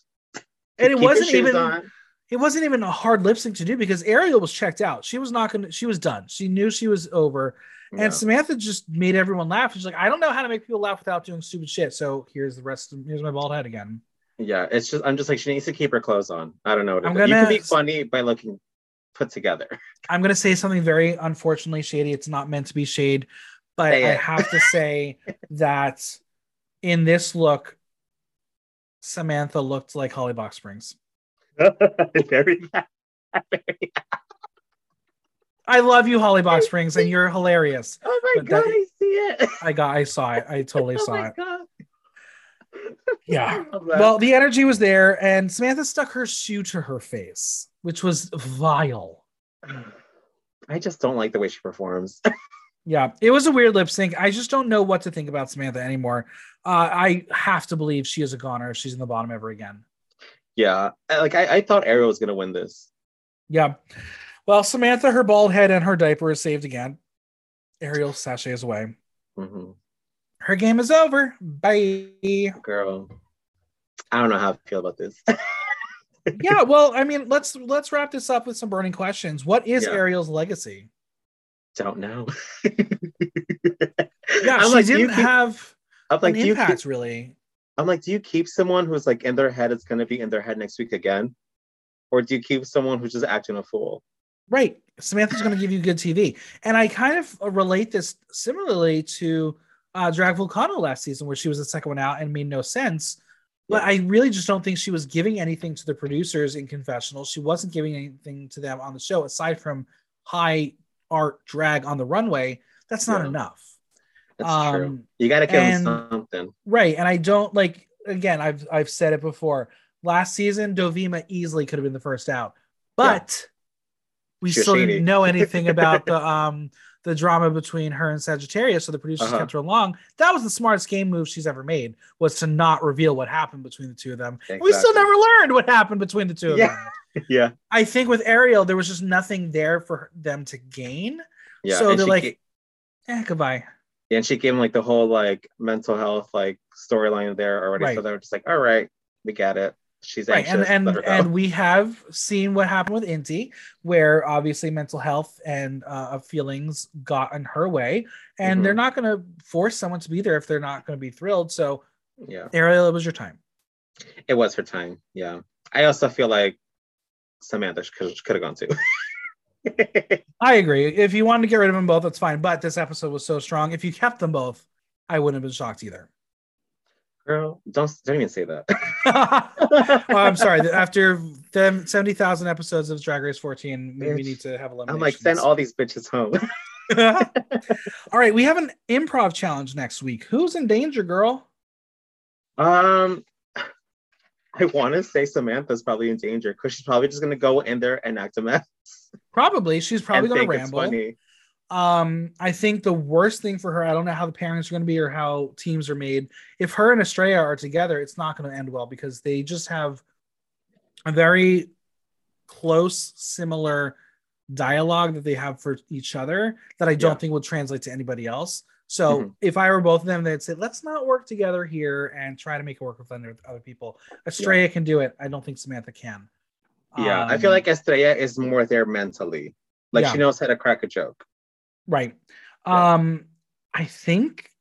And it wasn't even on. it wasn't even a hard lip sync to do because Ariel was checked out. She was not gonna she was done. She knew she was over. Yeah. And Samantha just made everyone laugh. She's like, I don't know how to make people laugh without doing stupid shit. So here's the rest of here's my bald head again. Yeah, it's just I'm just like she needs to keep her clothes on. I don't know what I'm is. You can be funny by looking put together. I'm gonna say something very unfortunately shady. It's not meant to be shade, but I have to say that in this look, Samantha looked like Holly Box Springs. very, I love you, Holly Box Springs, and you're hilarious. Oh my But god, that- I see it. I got, I saw it. I totally oh saw my it. god. Yeah. I love that. Well, the energy was there, and Samantha stuck her shoe to her face, which was vile. I just don't like the way she performs. Yeah, it was a weird lip sync. I just don't know what to think about Samantha anymore. Uh, I have to believe she is a goner if she's in the bottom ever again. yeah, like I, I thought Ariel was gonna win this. Yeah. Well, Samantha, her bald head and her diaper is saved again. Ariel sachets away. hmm Her game is over. Bye. Girl, I don't know how I feel about this. yeah, well, I mean, let's let's wrap this up with some burning questions. What is Yeah. Ariel's legacy? Don't know. Yeah, I'm she like, do you didn't keep- have I'm like, do you keep, impact really. I'm like, do you keep someone who's like in their head It's gonna be in their head next week again, or do you keep someone who's just acting a fool? Right. Samantha's going to give you good TV. And I kind of uh, relate this similarly to uh, Drag Vulcano last season, where she was the second one out and made no sense. But I really just don't think she was giving anything to the producers in confessional. She wasn't giving anything to them on the show aside from high art drag on the runway. That's not Yeah. enough. That's true. Um, You gotta give and- them something. Right. And I don't like again, I've I've said it before. Last season, Dovima easily could have been the first out. But we She was still shady. didn't know anything about the um the drama between her and Sagittaria, so the producers Uh-huh. kept her along. That was the smartest game move she's ever made, was to not reveal what happened between the two of them. And We still never learned what happened between the two of Yeah. them. Yeah, I think with Ariel, there was just nothing there for them to gain. yeah. So and they're like, ga- eh, goodbye. and she gave him like the whole like mental health like storyline there already. Right. So they were just like, all right, we get it. She's right anxious. and and and we have seen what happened with inti where obviously mental health and uh, feelings got in her way and Mhm. they're not going to force someone to be there if they're not going to be thrilled so yeah, ariel it was your time it was her time. Yeah, I also feel like Samantha could have gone too. i agree if you wanted to get rid of them both that's fine but this episode was so strong if you kept them both i wouldn't have been shocked either Girl, don't don't even say that. oh, i'm sorry after them 70000 episodes of drag race 14 we, we need to have a eliminations. I'm like, send all these bitches home. all right we have an improv challenge next week who's in danger girl Um, I want to say Samantha's probably in danger because she's probably just gonna go in there and act a mess. Probably. She's probably going to ramble. funny. Um, I think the worst thing for her, I don't know how the parents are going to be or how teams are made. If her and Estrella are together, it's not going to end well because they just have a very close, similar dialogue that they have for each other that I don't Yeah. think will translate to anybody else. So Mhm. if I were both of them, they'd say, let's not work together here and try to make it work with other people. Estrella can do it. I don't think Samantha can. Yeah, I feel Um, like Estrella is more there mentally. Like Yeah. she knows how to crack a joke. Right. Yeah. Um, I think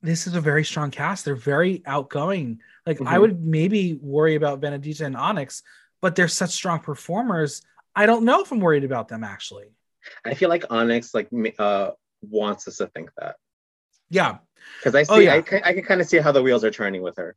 this is a very strong cast. They're very outgoing. Like I Mhm. would maybe worry about Venedita and Onyx, but they're such strong performers. I don't know if I'm worried about them actually. I feel like Onyx like uh wants us to think that Yeah, because I see Oh, yeah. I can I can kind of see how the wheels are turning with her.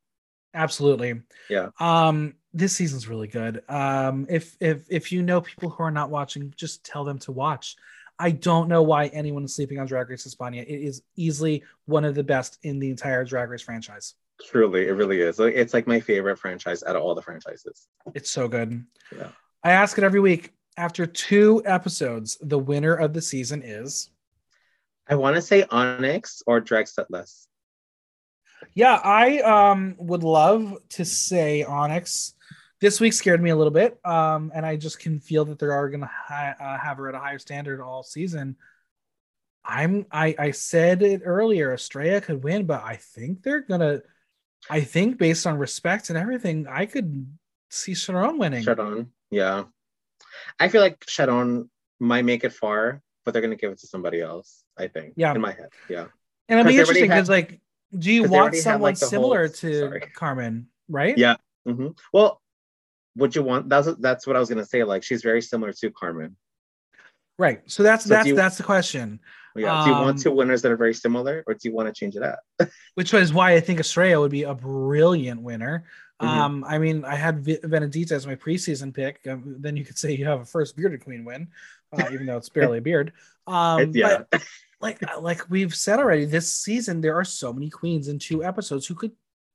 absolutely. Yeah. Um, this season's really good. Um, if if if you know people who are not watching, just tell them to watch. I don't know why anyone is sleeping on Drag Race Hispania. It is easily one of the best in the entire Drag Race franchise. Truly, it really is. Like, It's like my favorite franchise out of all the franchises. It's so good. Yeah. I ask it every week. After two episodes, the winner of the season is. I want to say Onyx or Drag Sethlas. Yeah, I um would love to say Onyx. This week scared me a little bit, um, and I just can feel that they are going to hi- uh, have her at a higher standard all season. I'm I I said it earlier. Estrella could win, but I think they're gonna. I think based on respect and everything, I could see Sharonne winning. Sharonne. Yeah. I feel like Sharonne might make it far, but they're gonna give it to somebody else. I think. Yeah. In my head. Yeah. And it'll be interesting because, like, do you want already had, someone like, the whole- similar to sorry. Carmen, right? Yeah. hmm Well, would you want? That's that's what I was gonna say. Like she's very similar to Carmen. Right. So that's So that's you- that's the question. Yeah. do you Um, want two winners that are very similar, or do you want to change it up? Which is why I think Estrella would be a brilliant winner. Mm-hmm. Um, I mean, I had v- Venedita as my preseason pick. Um, then you could say you have a first bearded queen win, uh, even though it's barely a beard. Um, yeah. But, like uh, like we've said already, this season there are so many queens in two episodes who could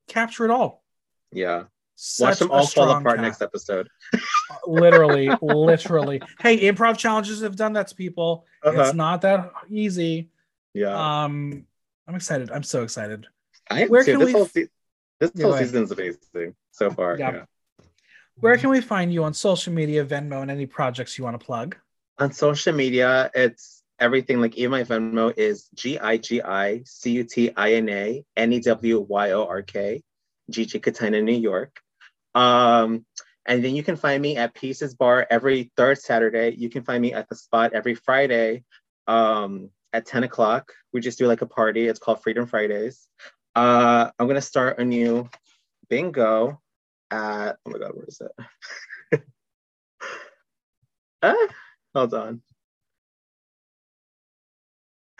capture it all. Yeah. Such Watch them all fall apart cast. next episode. Uh, literally, literally. Hey, improv challenges have done that to people. Uh-huh. It's not that easy. Yeah. Um, I'm excited. I'm so excited. I Where too. Can this we... whole, se- this yeah, whole season's amazing so far. Yeah. yeah. Where can we find you on social media, Venmo, and any projects you want to plug? On social media, it's everything. Like even my Venmo is G I G I C U T I N A N E W Y O R K, Gigi Cutina, New York. Um, and then you can find me at Pieces Bar every third Saturday. You can find me at the spot every Friday um, at 10 o'clock. We just do like a party. It's called Freedom Fridays. Uh, I'm going to start a new bingo at, oh my God, where is it? uh, hold on.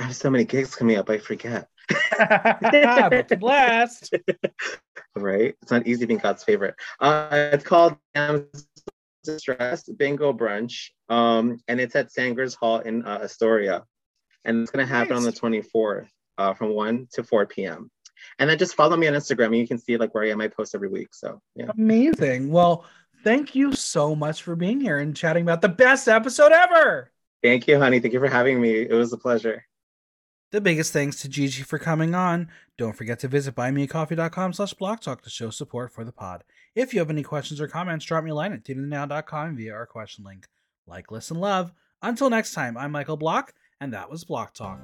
I have so many gigs coming up, I forget. blast. right? It's not easy being God's favorite. Uh, it's called Distress Bingo Brunch, um, and it's at Sangers Hall in uh, Astoria. And it's going to happen nice. on the 24th uh, from 1 to 4 p.m. And then just follow me on Instagram and you can see like where I am. I post every week. So, yeah. Amazing. Well, thank you so much for being here and chatting about the best episode ever. Thank you, honey. Thank you for having me. It was a pleasure. The biggest thanks to Gigi for coming on. Don't forget to visit buymeacoffee.com slash blocktalk to show support for the pod. If you have any questions or comments, drop me a line at tuningnow.com via our question link. Like, listen, love. Until next time, I'm Michael Block, and that was Block Talk.